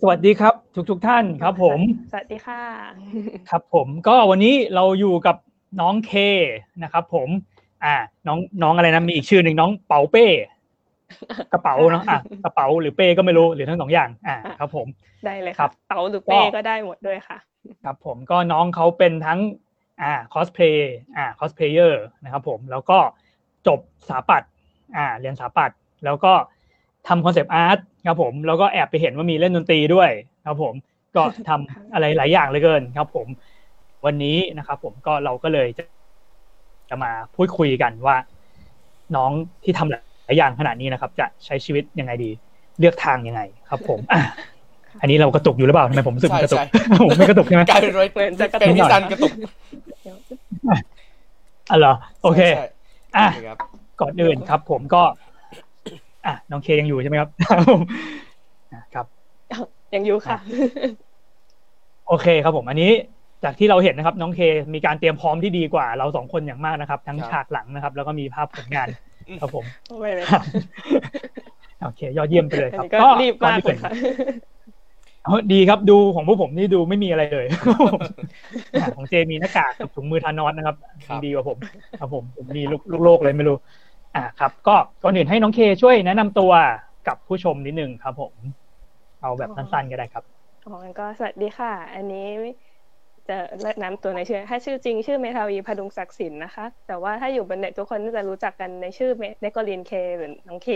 สวัสดีครับ ทุกทุกท่านครับผม สวัสดีค่ะ ครับผมก็วันนี้เราอยู่กับน้องเคนะครับ ผม อ่า น้องน้องอะไรนะมีอีกชื่อหนึ่งน้องเป๋าเป้ กระเป๋าเนาะอะกระเป๋าหรือเป้ก็ไม่รู้หรือทั้งสองอย่าง อ่าครับ ผมได้เลยครัค่ะบเต๋าหรือเป้ก็ได้หมดด้วยค่ะ ครับ ผมก็น้องเขาเป็นทั้ง อ่าคอสเพลย์อ่าคอสเพลเยอร์นะครับ ผมแล้วก็จบสถาปัตย์อ่า เรียนสถาปัตย์แล้วก็ ทำคอนเซปต์อาร์ตครับผมแล้วก็แอบไปเห็นว่ามีเล่นดนตรีด้วยครับผมก็ทำอะไรหลายอย่างเหลยเกินครับ ผมวันนี้นะครับ ผมก็เราก็เลยจะจะมาพูดคุยกันว่า น้องที่ทำหลายอย่างขนาดนี้นะครับ จะใช้ชีวิตยังไงดี เลือกทางยังไงครับ ผมอะอันนี้เรากระตุกอยู่หรือเปล่าทำไมผมรู้สึกมันกระตุกใช่ผมไม่กระตุกใช่ไหมกลายเป็นไว้เหมือนจะกระเป็นตุกนิสันกระตุกอ๋อเหรอโอเคใช่อะใช่ครับก่อนอื่นครับ ผมก็ อะน้องเคยังอยู่ใช่ไหมครับอะครับ ยังอยู่ค่ะ โอเคครับผมอันนี้จากที่เราเห็นนะครับ น้องเคมีการเตรียมพร้อมที่ดีกว่าเราสองคนอย่างมากนะครับ ทั้งครับฉากหลังนะครับ แล้วก็มีภาพผลงานครับผมไม่เลยโอเค ยอดเยี่ยมไปเลยอันครับนี้ก็รีบมากอนเลที่ยค่ะเอ้าดีครับดูของพวกผมนี่ดูไม่มีอะไรเลยอะของเจมีหน้ากากกับถุงมือทานอสนะครับครับดีกว่าผม ครับผมผมมีลูกลูกโลกเลยไม่รู้ อ่าครับ ก็ก่อนอื่นให้น้องเคช่วยแนะนำตัวกับผู้ชมนิดนึงครับผม เอาแบบสั้นๆก็ได้ครับอ๋องั้นก็สวัสดีค่ะ อันนี้จะแนะนำตัวในชื่อ ถ้าชื่อจริงชื่อเมทาวีพดุงศักดิ์สินนะคะ แต่ว่าถ้าอยู่บนเน็ตทุกคนน่าจะรู้จักกันในชื่อเนโกลินเคหรือน้องเค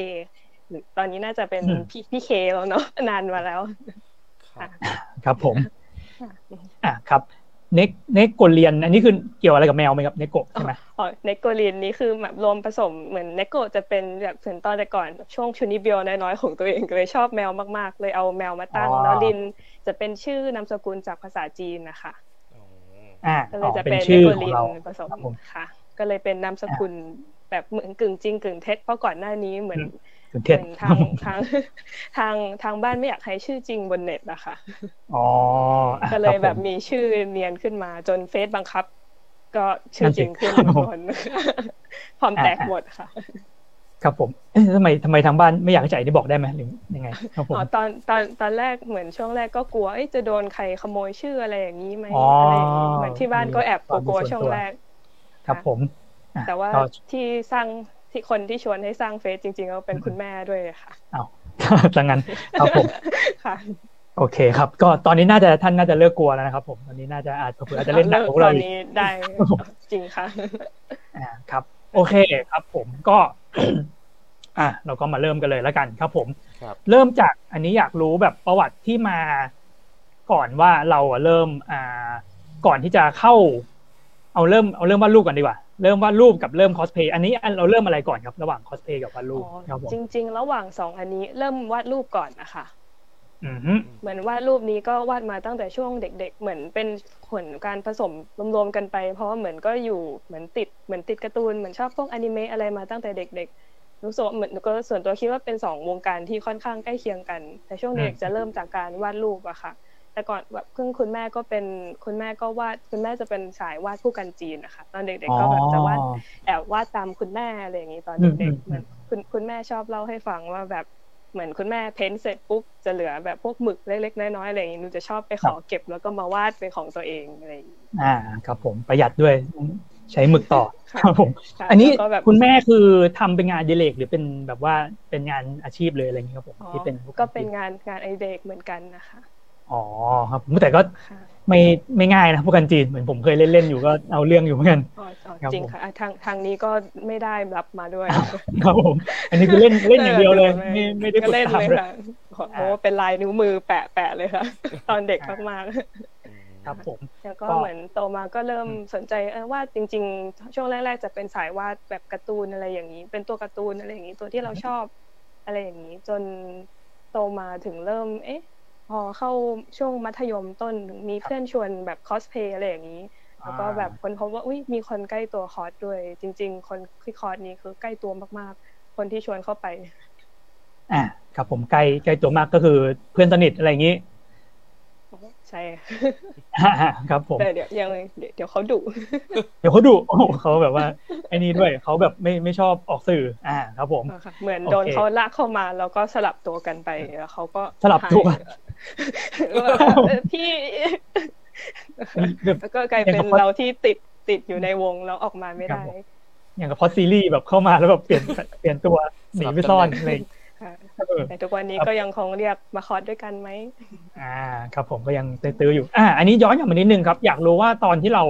หรือตอนนี้น่าจะเป็นอืมพี่พี่เคแล้วเนาะนานมาแล้ว ครับครับผมค่ะอะครับ เนกเนกโกเลียน อันนี้คือเกี่ยวอะไรกับแมวไหมครับเนโกะใช่ไหม อ๋อเนโกลินนี่คือแบบรวมผสมเหมือนเนโกจะเป็นแบบเหมือนตอนแต่ก่อนช่วงชูนิเบียวน้อยๆของตัวเองก็เลยชอบแมวมากๆ เลยเอาแมวมาตั้งอ๋อแล้วลินจะเป็นชื่อนามสกุลจากภาษาจีนนะคะอ๋ออ่าก็เลอ๋ยอจะเป็เป็นนชื่อเนโกของลินเราผสมครับผมค่ะ ก็เลยเป็นนามสกุลแบบเหมือนกึ่งจริงกึ่งเท็จเพราะก่อนหน้านี้เหมือนถึงเหเท็จมือนทางทางทางทางบ้านไม่อยากให้ชื่อจริงบนเน็ตนะคะอ๋ออะก็เลยคแบรัผบมมีชื่อเนียนขึ้นมาจนเฟซบังคับ ก็ชื่อจริงขึ้นนั่นสิทุกคนความแตกหมดค่ะ ครับผมเอ๊ะทำไมทำไมทางบ้านไม่อยากให้จ่ายนี่บอกได้ไหมหรือยังไงครับผมอ๋อตอนตอนตอนแรกเหมือนช่วงแรกก็กลัวเอ้ยจะโดนใครขโมยชื่ออะไรอย่างนี้ไหมอ๋อออะไรอย่างนี้เหมือนที่บ้านก็แอบความกลัวเป็นๆส่วนช่วงตัวแรก ครับผมอะแต่ว่าก็ที่สร้างที่คนที่ชวนให้สร้างเฟซจริงๆก็เป็นคุณแม่ด้วยค่ะอ้าวดังนั้นครับผมค่ะ โอเคครับ ก็ตอนนี้น่าจะท่านน่าจะเลิกกลัวแล้วนะครับ ผมตอนนี้น่าจะอาจเผื่ออาจจะเล่นหนักกว่าพวกตเราอนอีกนี้ได้จริงค่ะอ่าครับ โอเคครับ ผมก็ อะเราก็มาเริ่มกันเลยแล้วกันครับ ผมครับเริ่มจากอันนี้อยากรู้แบบประวัติที่มา ก่อนว่าเราอะเริ่ม อ่า ก่อนที่จะเข้า เอาเริ่มเอาเริ่มวาดรูปกันดีกว่าเริ่มวาดรูปกับเริ่มคอสเพย์อันนี้อันเราเริ่มอะไรก่อนครับ ระหว่างคอสเพย์กับวาดรูปอ๋อครับผมจริง ๆ ระหว่างสองอันนี้เริ่มวาดรูปก่อนนะคะอือฮึ เหมือนวาดรูปนี้ก็วาดมาตั้งแต่ช่วงเด็ก ๆ เหมือนเป็นผลการผสมรวมๆกันไป เพราะว่าเหมือนก็อยู่เหมือนติดเหมือนติดการ์ตูนเหมือนชอบพวกอนิเมะอะไรมาตั้งแต่เด็ก ๆรู้สึกว่าเหมือนก็ส่วนตัวคิดว่าเป็นสองวงการที่ค่อนข้างใกล้เคียงกัน แต่ช่วงเด็กจะเริ่มจากการวาดรูปอะค่ะ แต่ก่อนแบบเพิ่งคุณแม่ก็เป็นคุณแม่ก็วาดคุณแม่จะเป็นสายวาดผู้กันจีนนะคะตอนเด็กๆก็แบบจะวาดแอบวาดตามคุณแม่อะไรอย่างนี้ตอนเด็กอืมๆเหมือนคุณคุณแม่ชอบเล่าให้ฟังว่าแบบ เหมือนคุณแม่เพ้นท์เสร็จปุ๊บจะเหลือแบบพวกหมึกเล็กๆน้อยๆอะไรอย่างนี้หนูจะชอบไปขอเก็บแล้วก็มาวาดเป็นของตัวเองอะไรอย่างนี้อ่าครับผมประหยัดด้วยใช้หมึกต่อค่ะครับผมค่ะอันนี้แล้วก็แบบคุณแม่คือทำเป็นงานอดิเรกหรือเป็นแบบว่าเป็นงานอาชีพเลยอะไรอย่างนี้ครับผมอ๋อที่เป็นก็เป็นงานงานไอเด็กเหมือนกันนะคะอ๋อครับผมแต่ก็ค่ะไม่ไม่ง่ายนะพวกกันจีนเหมือนผมเคยเล่นเล่นๆอยู่ก็เอาเรื่องอยู่เหมือนกันอ๋ออ๋อครับ จริงผมค่ะอะทางทางนี้ก็ไม่ได้รับมาด้วย ครับผม อันนี้คือเล่นเล่นอย่างเดียวเลย ไม่ไม่ได้ก็ฝึกเล่นตามเลยเลยค่ะโอ้โหเป็นลายนิ้วมือแปะแปะเลยค่ะ ตอนเด็กมากๆครับผมแล้วก็ก็เหมือนโตมาก็เริ่มอืมสนใจเออวาดจริง ๆ ช่วงแรกๆจะเป็นสายวาดแบบการ์ตูนอะไรอย่างนี้ เป็นตัวการ์ตูนอะไรอย่างนี้ ตัวที่เราชอบอะไรอย่างนี้ จนโตมาถึงเริ่ม เอ๊ะพอเข้าช่วงมัธยมต้นถึงมีเพื่อนชวนแบบคอสเพย์อะไรอย่างนี้ แล้วก็แบบคนพบว่าอุ้ยมีคนใกล้ตัวคอร์สด้วย จริง ๆ คนที่คอร์สนี้คือใกล้ตัวมากๆ คนที่ชวนเข้าไปอ่าครับผมใกล้ใกล้ตัวมากก็คือเพื่อนสนิทอะไรอย่างนี้ใช่ช่ครับผมแต่เดี๋ยวยังเดี๋ยวเดี๋ยวเขาดุเดี๋ยวเขาดุโอ้โหเขาแบบว่าไอ้นี่ด้วยเขาแบบไม่ไม่ชอบออกสื่อ อ่า ครับผมค่ะเหมือนโดนโอเคเขาลากเข้ามา แล้วก็สลับตัวกันไปแล้วเขาก็สลับตัวหายแล้วแบบเออพี่ แบบแล้วก็กลายเป็นอย่างกับเราที่ติดติดอยู่ในวงแล้วออกมาไม่ครัได้บผมอย่างกับพอดซีรีส์แบบเข้ามาแล้วแบบเปลี่ยนเปลี่ยนตัวหนีไปซ่อนอะไรค่ะเออแต่ทุกวันนี้ครับก็ยังคงเรียกมาคอร์สด้วยกันไหมอ่า ครับผมก็ยังตื้อๆอยู่ อ่า อันนี้ย้อนกลับมานิดนึงครับ อยากรู้ว่าตอนที่เรา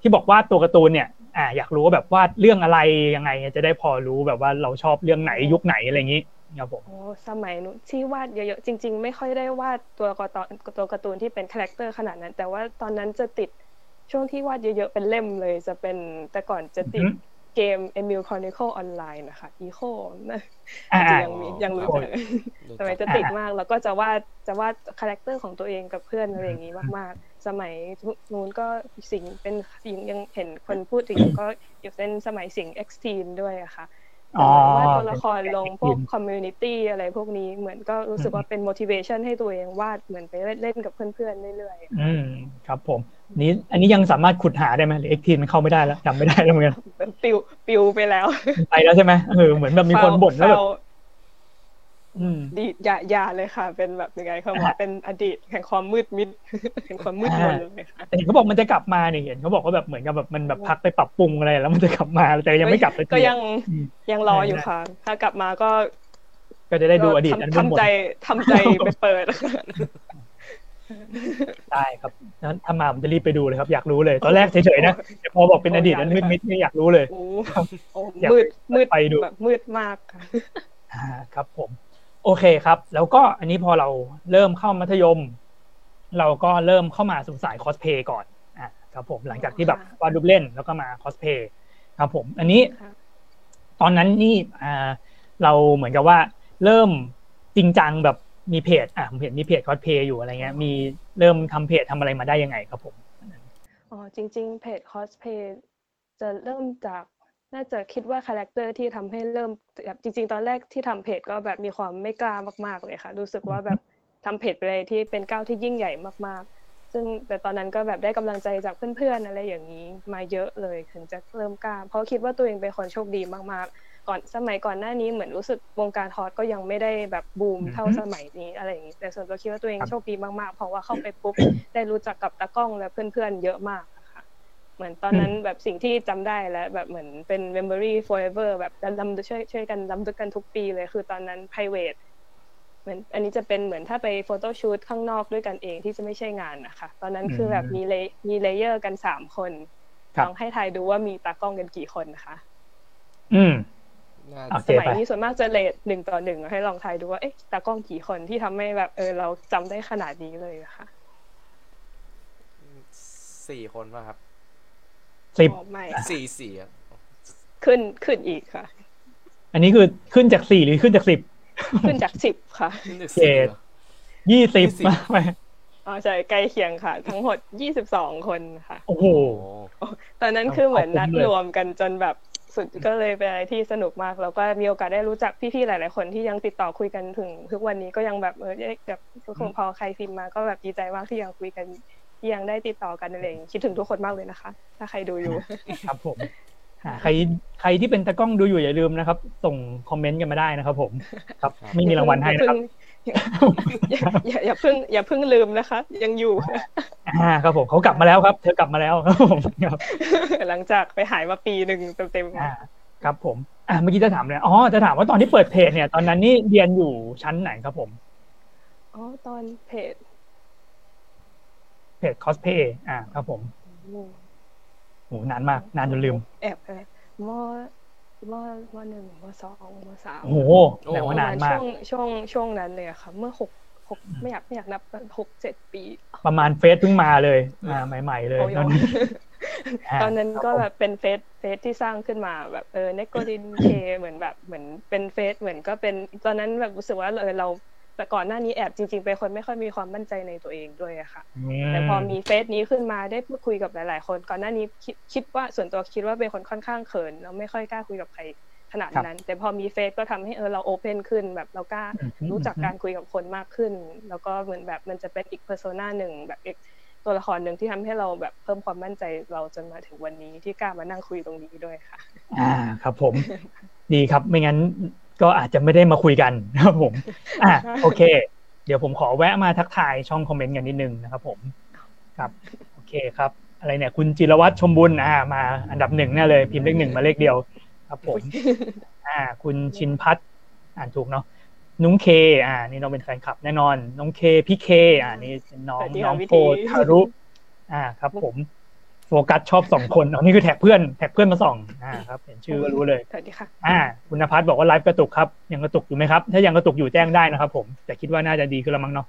ที่บอกว่าตัวการ์ตูนเนี่ย อ่า อยากรู้ว่าแบบวาดเรื่องอะไรยังไงจะได้พอรู้แบบว่าเราชอบเรื่องไหนยุคไหนอะไรอย่างนี้ ครับผมโอ้สมัยนู้นที่วาดเยอะๆจริง ๆ ไม่ค่อยได้วาดตัวการ์ตูนตัวการ์ตูนที่เป็น character ขนาดนั้น แต่ว่าตอนนั้นจะติดช่วงที่วาดเยอะๆเป็นเล่มเลย จะเป็นแต่ก่อนจะติดอือฮึเกม Emil Chronicle Online นะคะ Eco นะอ่าจริงๆยังมียังรู้จักรู้สมัยจะติดมากแล้วก็จะวาดจะวาด character ของตัวเองกับเพื่อนอะไรอย่างนี้มาก ๆ สมัยนู้นก็สิงเป็นสิงยังเห็นคนพูดถึงก็อยู่เป็นสมัยสิง Exteen ด้วยอะค่ะอ๋อ วาดตัวละครลงพวกเป็น community อะไรพวกนี้เหมือนก็รู้สึกว่าเป็น motivation ให้ตัวเองวาดเหมือนไปเล่นกับเพื่อนๆเรื่อยอืมครับผมนี้อันนี้ยังสามารถขุดหาได้ไหมหรือเอ็กทีมันเข้าไม่ได้แล้วจำไม่ได้แล้วเหมือนกันๆปิวปิวไปแล้ว ไปแล้วใช่ไหมเออเหมือนแบบมีคนบ่นแล้วแบบเฝ้าอืม ดีอย่าอย่าเลยค่ะ เป็นแบบยังไงเขาบอกอ่าเป็นอดีตแห่งความมืดมิดแห่งความมืดมนเลยค่ะแต่เห็นเขาบอกมันจะกลับมาเนี่ยเห็นเขาบอกว่าแบบเหมือนกับแบบมันแบบพักไปปรับปรุงอะไรแล้วมันจะกลับมาแต่ยังไม่กลับสัทีก็ยังอืมยังรออยู่ค่ะ ถ้ากลับมาก็ ก็จะได้ดูอดีตอันทำมืดมทำนใจทำใจไปเปิดได้ครับนั้นถ้ามาผมจะรีบไปดูเลยครับ อยากรู้เลย ตอนแรกเฉยๆนะแต่พอบอกเป็นอดีตอันมืดมิดนี่อยากรู้เลยโอ้โอ้อยากมืดมืดไปดูแบบมืดมากค่ะอ่าครับผม โอเคครับ แล้วก็อันนี้พอเราเริ่มเข้ามัธยม เราก็เริ่มเข้ามาสู่สายคอสเพย์ก่อนอ่าครับผมหลังจากที่แบบวาดรูปเล่นแล้วก็มาคอสเพย์ครับผมอันนี้ค่ะตอนนั้นนี่อ่าเราเหมือนกับว่า เริ่มจริงจังแบบมีเพจอะผมเห็นมีเพจคอสเพย์อยู่อะไรเงี้ย มีเริ่มทำเพจทำอะไรมาได้ยังไงครับผมอ๋อจริง ๆ เพจคอสเพย์จะเริ่มจาก น่าจะคิดว่าคาแรคเตอร์ที่ทำให้เริ่มแบบจริง ๆ ตอนแรกที่ทำเพจก็แบบมีความไม่กล้ามากๆเลยค่ะ รู้สึกว่าแบบทำเพจไปเลยที่เป็นก้าวที่ยิ่งใหญ่มากๆ ซึ่งแต่ตอนนั้นก็แบบได้กำลังใจจากเพื่อนๆอะไรอย่างนี้มาเยอะเลยถึงจะเริ่มกล้า เพราะคิดว่าตัวเองเป็นคนโชคดีมากๆ ก่อนสมัยก่อนหน้านี้เหมือนรู้สึกวงการฮอตก็ยังไม่ได้แบบบูมเท่าอือฮึสมัยนี้อะไรอย่างนี้แต่ส่วนตัวคิดว่าตัวเองครับโชคดีมากๆ เพราะว่าเข้าไปปุ๊บได้รู้จักกับตากล้องและเพื่อนๆเยอะมากอะค่ะ เหมือนตอนนั้นแบบสิ่งที่จำได้และแบบเหมือนเป็น memory forever แบบรำช่วยช่วยกันรำลึกกันทุกปีเลยคือตอนนั้น private เหมือนอันนี้จะเป็นเหมือนถ้าไป photoshoot ข้างนอกด้วยกันเองที่จะไม่ใช่งานนะคะตอนนั้นคือแบบมีเลมี layer กันสามคนครับลองให้ทายดูว่ามีตากล้องกันกี่คนนะคะอืมน่าโอจะเคสมัยนี้ส่วนมากจะ rate หนึ่งต่อหนึ่งให้ลองทายดูว่าเอ๊ะตากล้องกี่คนที่ทำให้แบบเออเราจำได้ขนาดนี้เลยอะค่ะสี่คนป่ะครับ สิบอ๋อไม่สี่สี่อะขึ้นขึ้นอีกค่ะ อันนี้คือขึ้นจากสี่หรือขึ้นจากสิบขึ้นจากสิบค่ะนี่เจ็ดยี่สิบ20มาไปอ๋อใช่ใกล้เคียงค่ะ ทั้งหมดยี่สิบสองคนค่ะ โอ้โหโอ้ตอนนั้นคือเหมือนขอบคุณนัดเลยรวมกันจนแบบสุดก็เลยเป็นอะไรที่สนุกมาก แล้วก็มีโอกาสได้รู้จักพี่ๆหลาย ๆ คนที่ยังติดต่อคุยกันถึงทุกวันนี้ก็ยังแบบเออแบบทุกคนพอใครพิมพ์มาก็แบบดีใจมากที่ยังคุยกันที่ ยังได้ติดต่อกันอะไรอย่างงี้คิดถึงทุกคนมากเลยนะคะ ถ้าใครดูอยู่ ครับผมอ่าใครใครที่เป็นตากล้องดูอยู่อย่าลืมนะครับ ส่งคอมเมนต์กันมาได้นะครับ ผม ครับ ไม่มีรางวัลให้นะครับอย่าอย่าอย่าเพิ่งอย่าเพิ่งลืมนะคะ ยังอยู่อ่าครับผมเขากลับมาแล้วครับ เธอกลับมาแล้วครับผมครับหลังจากไปหายมาปีหนึ่งเต็มอ่าครับ ผมอ่าเมื่อกี้จะถามเลยอ๋อจะถามว่าตอนที่เปิดเพจเนี่ย ตอนนั้นนี่เรียนอยู่ชั้นไหนครับผมๆอ๋อตอนเพจ เพจคอสเพย์อ่าครับผมโหนานมากนานจนลืม แอบเออมมมหนึ่งมสองมสามโอ้โหแต่ว่านานมากช่วงช่วงช่วงนั้นเลยอะค่ะ เมื่อหกหกไม่อยากไม่อยากนับหกเจ็ดปี ประมาณเฟซเพิ่งมาเลยอ่าใหม่ ๆ เลยเอาตอนนี้ตอนนั้นครับก็ผมแบบเป็นเฟซเฟซที่สร้างขึ้นมาแบบเออเนโกดินเคเหมือนแบบเหมือนเป็นเฟซเหมือนก็เป็นตอนนั้นแบบรู้สึกว่าเออเรา แต่ก่อนหน้านี้แอบจริง ๆ เป็นคนไม่ค่อยมีความมั่นใจในตัวเองด้วยอะค่ะ แต่พอมีเฟซนี้ขึ้นมาได้พูดคุยกับหลาย ๆ คน ก่อนหน้านี้คิดคิดว่าส่วนตัวคิดว่าเป็นคนค่อนข้างเขินแล้วไม่ค่อยกล้าคุยกับใครขนาดนั้น แต่พอมีเฟซก็ทำให้เออเราโอเพนขึ้น แบบเรากล้าอืมรู้จักการคุยกับคนมากขึ้น แล้วก็เหมือนแบบมันจะเป็นอีกเพอร์โซนาหนึ่งแบบอีกตัวละครหนึ่งที่ทำให้เราแบบเพิ่มความมั่นใจเราจนมาถึงวันนี้ที่กล้ามานั่งคุยตรงนี้ด้วยค่ะ อ่าครับผม ดีครับไม่งั้น ก็อาจจะไม่ได้มาคุยกันนะครับผม อ่าโอเค เดี๋ยวผมขอแวะมาทักทายช่องคอมเมนต์กันนิดนึงนะครับผม ครับ โอเคครับ อะไรเนี่ย คุณจิรวัตรชมบุญอ่า มาอันดับหนึ่งแน่เลย พิมพ์เลขหนึ่งมาเลขเดียว ครับผม อ่า คุณชินพัฒน์อ่านถูกเนาะนุ้งเค อ่า นี่น้องเป็นแฟนคลับแน่นอน น้องเค พี่เค อ่า นี่เป็นน้องสวัสดีค่ะน้องวิธีโฟทารุ อ่า ครับผม โฟกัสชอบสองคนอ๋อนี่คือแท็กเพื่อนแท็กเพื่อนมาส่องอ่าครับเห็นชื่อก็รู้เลยสวัสดีค่ะอ่าคุณนภัสบอกว่าไลฟ์กระตุกครับยังกระตุกอยู่ไหมครับ ถ้ายังกระตุกอยู่แจ้งได้นะครับ ผม แต่คิดว่าน่าจะดีขึ้นแล้วมั้งเนาะ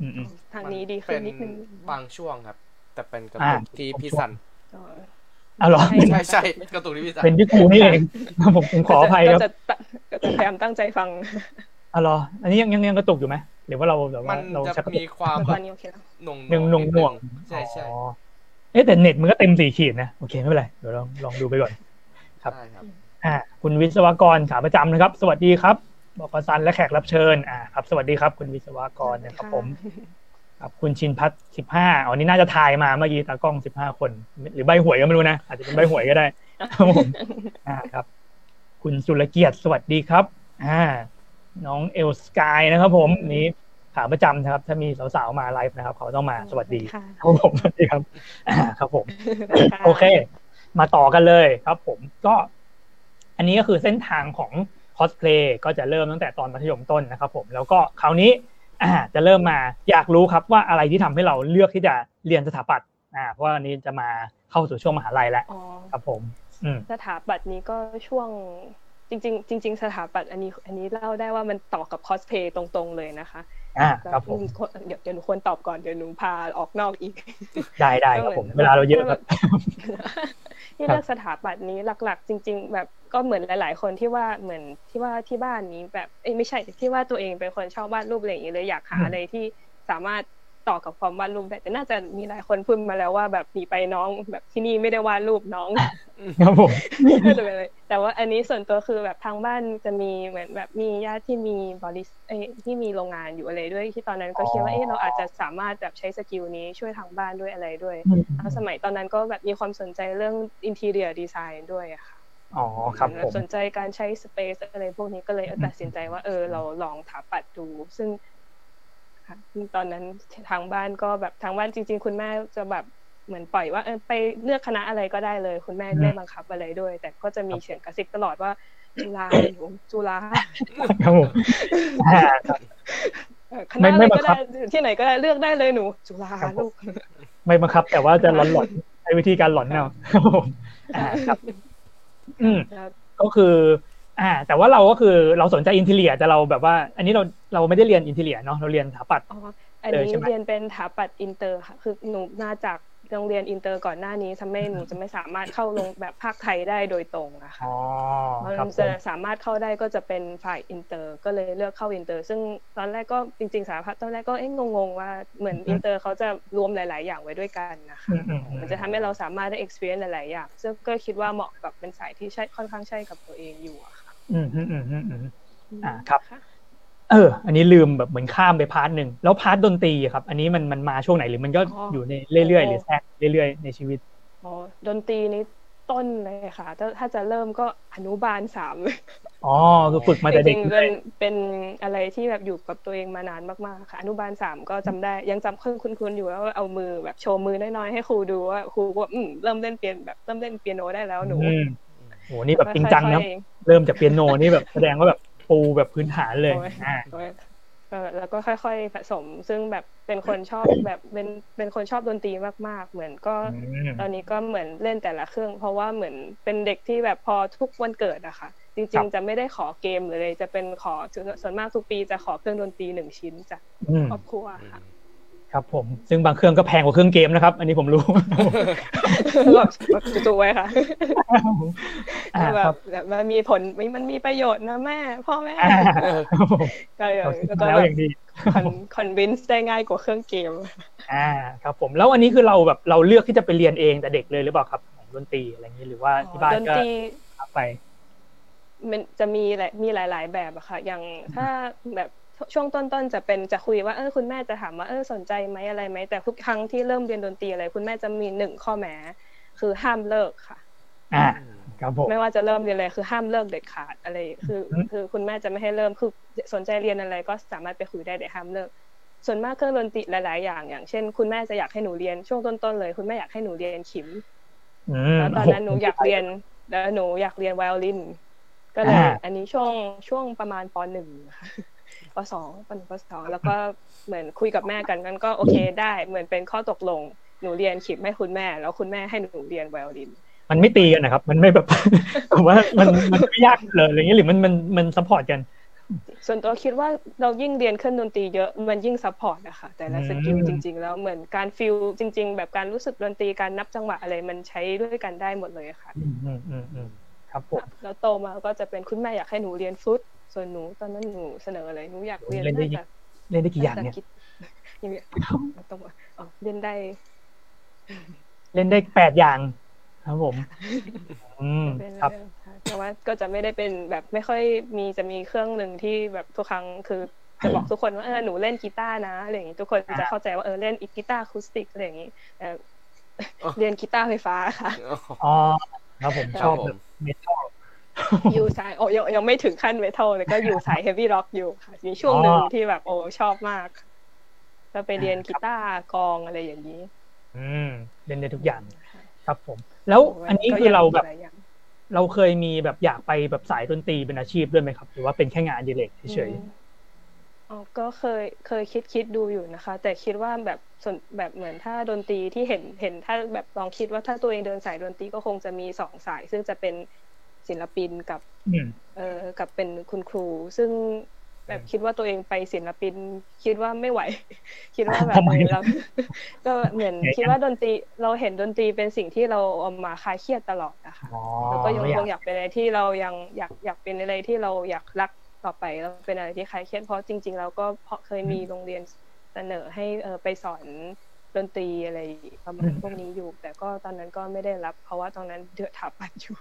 อืมอืมทางนี้ดีขึ้นนิดนึงบางช่วงครับ แต่เป็นกระอ่าตุกที่พี่สันอ๋อเอาเหรอใช่ใช่ใช่กระตุกที่พี่สันเป็นพี่ครูนี่เองครับผมผมขออภัยครับก็จะก็จะพยายามตั้งใจฟังเอาเหรออันนี้ยังยังยังกระตุกอยู่ไหมหรือว่าเราแบบมัว่านเราจะชักกระตุมีกความตแบอบนนี้โอเคแล้วหน่วงหนึ่งหน่วงดหน่วงใช่ใช่อ๋อ เอ๊ะแต่เน็ตมันก็เต็มสี่ขีดนะโอเคไม่เป็นไรเดี๋ยวลองลองดูไปก่อน ครับใช่ครับอ่าคุณวิศวกรขาประจำนะครับ สวัสดีครับบอกกสันและแขกรับเชิญอ่าครับ สวัสดีครับ คุณวิศวกรนะครับผมครับคุณชินพัฒน์สิบห้าอ๋อนี่น่าจะทายมาเมื่อกี้ตากล้องสิบห้าคน หรือใบหวยก็ไม่รู้นะ อาจจะเป็นใบหวยก็ได้ครับผมอ่าครับ คุณสุรเกียรติสวัสดีครับ อ่า น้องเอลสกายนะครับผมนี้ ขาประจำนะครับ ถ้ามีสาวๆมาไลฟ์นะครับ เขาต้องมาสวัสดีค่ะครับผมสวัสดีครับอ่าครับผม โอเค มาต่อกันเลยครับ ผมก็ อันนี้ก็คือเส้นทางของคอสเพลย์ก็จะเริ่มตั้งแต่ตอนมัธยมต้นนะครับ ผมแล้วก็คราวนี้อ่าจะเริ่มมาอยากรู้ครับว่าอะไรที่ทำให้เราเลือกที่จะเรียนสถาปัตย์อ่าเพราะว่าอันนี้จะมาเข้าสู่ช่วงมหาลัยแล้วอ๋อครับผมอืมสถาปัตย์นี้ก็ช่วง จริง ๆ จริง ๆ สถาปัตย์อันนี้ อันนี้เล่าได้ว่ามันต่อกับคอสเพย์ตรงๆเลยนะคะอ่าครับผมเดี๋ยวเดี๋ยวหนูควรตอบก่อนเดี๋ยวหนูพาออกนอกอีก ได้ได้ครับผมเวลาเราเยอะครับที่เลือกสถาปัตย์นี้หลัก ๆ จริง ๆ แบบก็เหมือนหลาย ๆ คนที่ว่าเหมือนที่ว่าที่บ้านนี้แบบเอ้ยไม่ใช่ที่ว่าตัวเองเป็นคนชอบวาดรูปอะไรอย่างเงี้ยเลยอยากหาอืมอะไรที่สามารถ ต่อกับความวาดรูปได้แต่น่าจะมีหลายคนพูดมาแล้วว่าแบบหนีไปน้องแบบที่นี่ไม่ได้วาดรูปน้องครับผมก็จะเป็นเลยแต่ว่าอันนี้ส่วนตัวคือแบบทางบ้านจะมีเหมือนแบบมีญาติที่มีบริษเอ้ยที่มีโรงงานอยู่อะไรด้วยที่ตอนนั้นก็คิดว่าเอ๊ะเราอาจจะสามารถแบบใช้สกิลนี้ช่วยทางบ้านด้วยอะไรด้วยอืมแล้วสมัยตอนนั้นก็แบบมีความสนใจเรื่อง interior design ด้วยอะค่ะอ๋อครับแบผบมสนใจการใช้ space อะไรพวกนี้ก็เลยเออตัดสินใจว่าเออเราลองถาปัดดู ซึ่ง ค่ะตอนนั้นทางบ้านก็แบบทางบ้านจริง ๆ คุณแม่จะแบบเหมือนปล่อยว่าเออไปเลือกคณะอะไรก็ได้เลย คุณแม่ไม่บังคับอะไรด้วย แต่ก็จะมีเสียงกระซิบตลอดว่าจุฬาหนูจุฬาครับผมอ่าครับเออคณะอะไรไม่บัก็งคัได้บที่ไหนก็ได้เลือกได้เลยหนูจุฬาครับผมลูกไม่บังคับ แต่ว่าจะหลอนหลอนๆใช้วิธีการหลอนเอาครับผมอ่าครับ อืมแล้วก็คือ อ่าแต่ว่าเราก็คือเราสนใจ interior แต่เราแบบว่า อันนี้เราเราไม่ได้เรียน interior เนาะเราเรียนสถาปัตย์อ๋ออันเลยนี้ใช่ไหมเรียนเป็นถาปัตย์อินเตอร์ค่ะคือหนูมาจากโรงเรียนอินเตอร์ก่อนหน้านี้ทำให้หนูจะไม่สามารถเข้าลงแบบภาคไทยได้โดยตรงอะค่ะอ๋อเพราะครับมันผจะมสามารถเข้าได้ก็จะเป็นฝ่ายอินเตอร์ ก็เลยเลือกเข้าอินเตอร์ ซึ่งตอนแรกก็จริงๆสถาปัตย์ตอนแรกก็เอ๊ะงงๆว่าเหมือนอินเตอร์เขาจะรวมหลาย ๆ อย่างไว้ด้วยกันนะคะอืมอืมอืมมันจะทำให้เราสามารถได้ experience หลายๆอย่างซึ่งก็คิดว่าเหมาะกับเป็นสายที่ใช่ค่อนข้างใช่กับตัวเองอยู่อะค่ะ อืมอืมอืมอืมอืมอ่าครับ เออ อันนี้ลืมแบบเหมือนข้ามไป part หนึ่งแล้ว part ดนตรีอะครับ อันนี้มันมันมาช่วงไหนหรือมันก็อ๋อออยู่ในเรื่อยๆหรือแทรกเรื่อยๆในชีวิตอ๋อดนตรีนี้ต้นเลยค่ะ ถ้าถ้าจะเริ่มก็อนุบาลสามเลยอ๋อคือฝึกมาแต่จเด็ริกงๆเลเป็ยนเป็นอะไรที่แบบอยู่กับตัวเองมานานมากๆค่ะ อนุบาลสามก็จำได้ยังจำเครื่องคุ้นๆอยู่แล้วว่าเอามือแบบโชว์มือน้อยๆให้ครูดูว่าครูก็แบบอืมเริ่มเล่นเปียนแบบเริ่มเล่นเปียโนได้แล้วหนูอืมโหนี่แบบจริงจังนะค่อยๆ เริ่มจากเปียโนนี่แบบแสดงว่าแบบปูแบบพื้นฐานเลยโอ้ยอ่าโอ้ยก็แล้วก็ค่อยๆผสมซึ่งแบบเป็นคนชอบแบบเป็นเป็นคนชอบดนตรีมากๆ เหมือนก็อืมตอนนี้ก็เหมือนเล่นแต่ละเครื่อง เพราะว่าเหมือนเป็นเด็กที่แบบพอทุกวันเกิดอะค่ะจครัริงบๆจะไม่ได้ขอเกมหรืออะไรจะเป็นขอส่วนมากทุกปีจะขอเครื่องดนตรีหนึ่งชิ้นจากอืมครอบครัวค่ะ ครับผมซึ่งบางเครื่องก็แพงกว่าเครื่องเกมนะครับ อันนี้ผมรู้แบบแบบจู่ๆไว้ค่ะอ่าแบครับบแบบมันมีผลมันมีประโยชน์นะแม่ พ่อแม่อ่าครับผมก็เลยเราคิดแล้วมาก็แล้วแบอบย่างดีคอนคอนวินส์ได้ง่ายกว่าเครื่องเกม อ่าครับผมแล้วอันนี้คือเราแบบเราเลือกที่จะไปเรียนเองแต่เด็กเลยหรือเปล่าครับของดนตรีอะไรอย่างนี้หรือว่าที่บ้านดนก็ตรีรับไป มันจะมีหลายมีหลาย ๆ แบบอะค่ะ อย่างถ้าแบบ ช่วงต้นๆจะเป็นจะคุยว่าเออคุณแม่จะถามว่าเออสนใจไหมอะไรไหมแต่ทุกครั้งที่เริ่มเรียนดนตรีอะไร คุณแม่จะมีหนึ่งข้อแม้คือห้ามเลิกค่ะอ่าครับผมไม่ว่าจะเริ่มเรียนอะไรคือห้ามเลิกเด็ดขาดอะไร คืออืมคือคุณแม่จะไม่ให้เริ่มคือสนใจเรียนอะไรก็สามารถไปคุยได้แต่ห้ามเลิก ส่วนมากเครื่องดนตรีหลาย ๆ อย่าง อย่างเช่น คุณแม่จะอยากให้หนูเรียนช่วงต้นๆเลย คุณแม่อยากให้หนูเรียนขิมอืมแล้วตอนนั้นหนูอยากเรียนแล้วหนูอยากเรียนไวโอลินก็เลยอ่าอันนี้ช่วงช่วงประมาณปหนึ่งค่ะ ปสองปหนึ่งปสองแล้วก็เหมือนคุยกับแม่กันกันก็โอเคได้ เหมือนเป็นข้อตกลงหนูเรียนขิมให้คุณแม่ แล้วคุณแม่ให้หนูเรียนไวโอลินมันไม่ตีกันนะครับ มันไม่แบบผมว่ามันมันไม่ยากเลยอะไรเงี้ยหรือมันมันมัน support กัน ส่วนตัวคิดว่าเรายิ่งเรียนเครื่องดนตรีเยอะมันยิ่ง support นะคะแต่ละ skill จริง ๆ แล้วเหมือนการ feel จริง ๆ แบบการรู้สึกดนตรีการนับจังหวะอะไรมันใช้ด้วยกันได้หมดเลยค่ะ อืมอืมอืมอืมครับผมแล้วโตมาก็จะเป็นคุณแม่อยากให้หนูเรียนฟลุต ส่วนหนูตอนนั้นหนูเสนออะไรหนูอยากเรียนเล่นได้น่าจะเล่นได้กี่อย่างเนี่ยภษอังกฤษอย่างเงี้ยต้องว่าอ๋อเล่นได้ เล่นได้แปดอย่างครับผมอืมเป็นครับเรื่องค่ะแต่ว่าก็จะไม่ได้เป็นแบบไม่ค่อยมีจะมีเครื่องหนึ่งที่แบบทุกครั้งคือจะบอกทุกคนว่าเออหนูเล่นกีตาร์นะอะไรอย่างงี้ทุกคนจะเข้าใจว่าเออเล่นอีกกีตาร์อะคูสติกอะไรอย่างงี้แต่อ๋อเรียนกีตาร์ไฟฟ้าค่ะอ๋อครับผมคชรัอบบผมแบบเมทัล อยู่สายโอ้ยังยังไม่ถึงขั้นเมทัลเลยก็อยู่สายเฮฟวี่ร็อกอยู่ค่ะมีช่วงหนึ่งอ๋อที่แบบโอ้ชอบมากก็ไปเรียนกีตาร์กลองอะไรอย่างนี้ อืมเล่นได้ทุกอย่าง ครับผม แล้วอันนี้คือเราแบบก็ยังมีหลยอย่างเราเคยมีแบบอยากไปแบบสายดนตรีเป็นอาชีพด้วยไหมครับ หรือว่าเป็นแค่งานอดิเรกเฉยอืมอ๋อก็เคยเคยคิดคิดดูอยู่นะคะ แต่คิดว่าแบบส่วนแบบเหมือนถ้าดนตรีที่เห็นเห็นถ้าแบบลองคิดว่าถ้าตัวเองเดินสายดนตรีก็คงจะมีสองสาย ซึ่งจะเป็น ศิลปินกับๆอืมเอ่อกับเป็นคุณครู ซึ่งแบบคิดว่าตัวเองไปศิลปิน คิดว่าไม่ไหว คิดว่าแบบทำไมเออเราก็เหมือนไงคิดว่าดนตรีเราเห็นดนตรีเป็นสิ่งที่เราเอามาคลายเครียดตลอดนะคะอ๋อแล้วก็ยังไม่อคยากงอยากเป็นอะไรที่เรายังอยากอยากเป็นอะไรที่เราอยากรักต่อไปแล้วเป็นอะไรที่คลายเครียดเพราะจริง ๆ เราก็เพราะเคยมีโรงเรียนเสนอให้เออไปสอนดนตรีอะไรประมาณพวกนี้อยู่ แต่ก็ตอนนั้นก็ไม่ได้รับ เพราะว่าตอนนั้นเดือดถับปันอยู่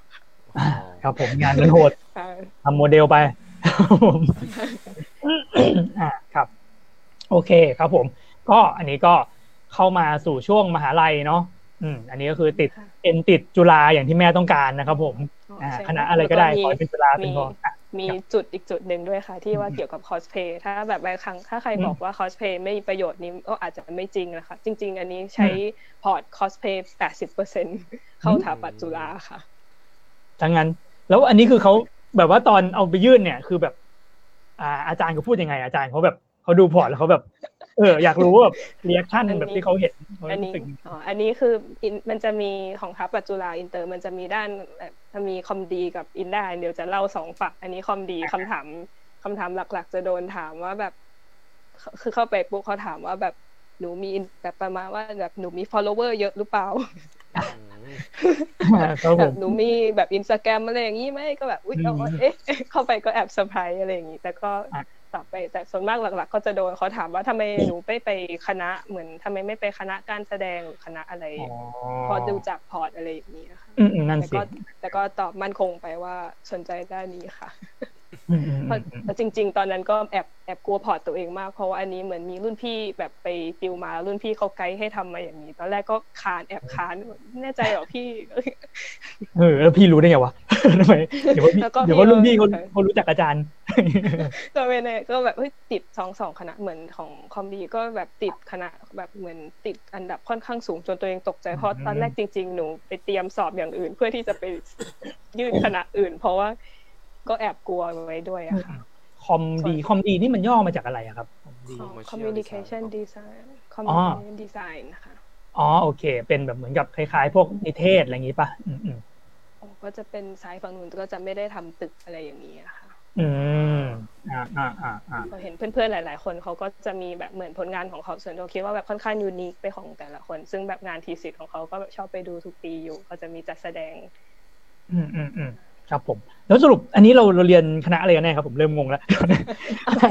ครับผมงานมันโหดค่ะทำโมเดลไปครับผมอ่าครับ โอเคครับผม ก็อันนี้ก็เข้ามาสู่ช่วงมหาลัยเนาะอืมอันนี้ก็คือติดค่ะเอ็นติดจุฬาอย่างที่แม่ต้องการนะครับผมอ๋ออ่าใช่คณะอะไรก็ได้แล้วขอให้เป็นจุฬาเป็นพออะมีจุดอีกจุดหนึ่งด้วยค่ะ ที่ว่าเกี่ยวกับคอสเพย์ถ้าแบบบางครั้งถ้าใครอืมบอกว่าคอสเพย์ไม่มีประโยชน์นี้ก็อาจจะไม่จริงนะคะ จริง ๆ อันนี้ใช้port cosplay แปดสิบเปอร์เซ็นต์เข้าอืมถาปัตย์จุฬาค่ะ ทั้งนั้น แล้วอันนี้คือเขาแบบว่าตอนเอาไปยื่นเนี่ย คือแบบ อ่า อาจารย์เขาพูดยังไง อาจารย์เขาแบบเขาดู port แล้วเขาแบบ เออ อยากรู้ว่าแบบ reaction อันนี้แบบที่เขาเห็นเขาอันนี้รู้สึกอ๋ออันนี้คือ in- มันจะมีของถาปัตย์จุฬาอินเตอร์ มันจะมีด้านแบบมันมี CommDe กับ INDA เดี๋ยวจะเล่าสองฝั่งอันนี้ CommDe คำถามคำถามหลัก ๆ จะโดนถามว่าแบบ คือเข้าไปปุ๊บเขาถามว่าแบบหนูมี in- แบบประมาณว่าแบบหนูมี follower เยอะหรือเปล่าครับ แบผบหนูมีแบบอินสตาแกรมอะไรอย่างนี้ไหมก็แบบอุ๊ยอืมเอาเอ๊ะเข้าไปก็แอบเซอร์ไพรส์อะไรอย่างนี้แต่ก็อะตอบไป แต่ส่วนมากหลัก ๆ ก็จะโดนเขาถามว่าทำไมหนูไม่ไปคณะเหมือนทำไมไม่ไปคณะการแสดงหรือคณะอะไรอ๋อพอดูจาก port อะไรอย่างนี้ค่ะอืมอืมนั่นแต่สิก็แต่ก็ตอบมั่นคงไปว่าสนใจด้านนี้ค่ะอืมอืม เพราะอืมแต่จริง ๆ ตอนนั้นก็แอบแอบกลัวพอร์ตตัวเองมากเพราะว่าอันนี้เหมือนมีรุ่นพี่แบบไปติวมารุ่นพี่เขาไกด์ให้ทำมาอย่างนี้ ตอนแรกก็คานแอบคานแน่ใจเหรอพี่เออแล้วพี่รู้ได้ไงวะทำไมเดี๋ยวว่าพี่แล้วก็เดี๋ยวว่ารุ่นพี่เขาพี่เขารู้จักอาจารย์ก็ไม่แน่ก็แบบเฮ้ยติดสองสองคณะเหมือนของคอมดีก็แบบติดคณะแบบเหมือนติดอันดับค่อนข้างสูงจนตัวเองตกใจเพราะตอนแรกจริง ๆ หนูไปเตรียมสอบอย่างอื่น เพื่อที่จะไปยื่นคณะอื่น เพราะว่า ก็แอบกลัวไว้ด้วยอะค่ะคอมดีคอมดีนี่มันย่อมาจากอะไรอะครับคอมดีของ Commercial communication design design communication design นะคะอ๋อโอเค เป็นแบบเหมือนกับคล้ายๆ พวกนิเทศอะไรอย่างงี้ป่ะอืมอืมอ๋อก็จะเป็นสายฝั่งนู้นก็จะไม่ได้ทำตึกอะไรอย่างนี้อะค่ะ อืมอ่าอ่าอ่าอ่าก็เห็นเพื่อนๆหลาย ๆ คนเขาก็จะมีแบบเหมือนผลงานของเขาส่วนตัวคิดว่าแบบค่อนข้างยูนิคไปของแต่ละคน ซึ่งแบบงานทีสิทธ์ของเขาก็แบบชอบไปดูทุกปีอยู่เขาจะมีจัดแสดง อืมอืมอืม ครับผม แล้วสรุปอันนี้เราเราเรียนคณะอะไรกันแน่ครับผมเริ่มงงแล้ว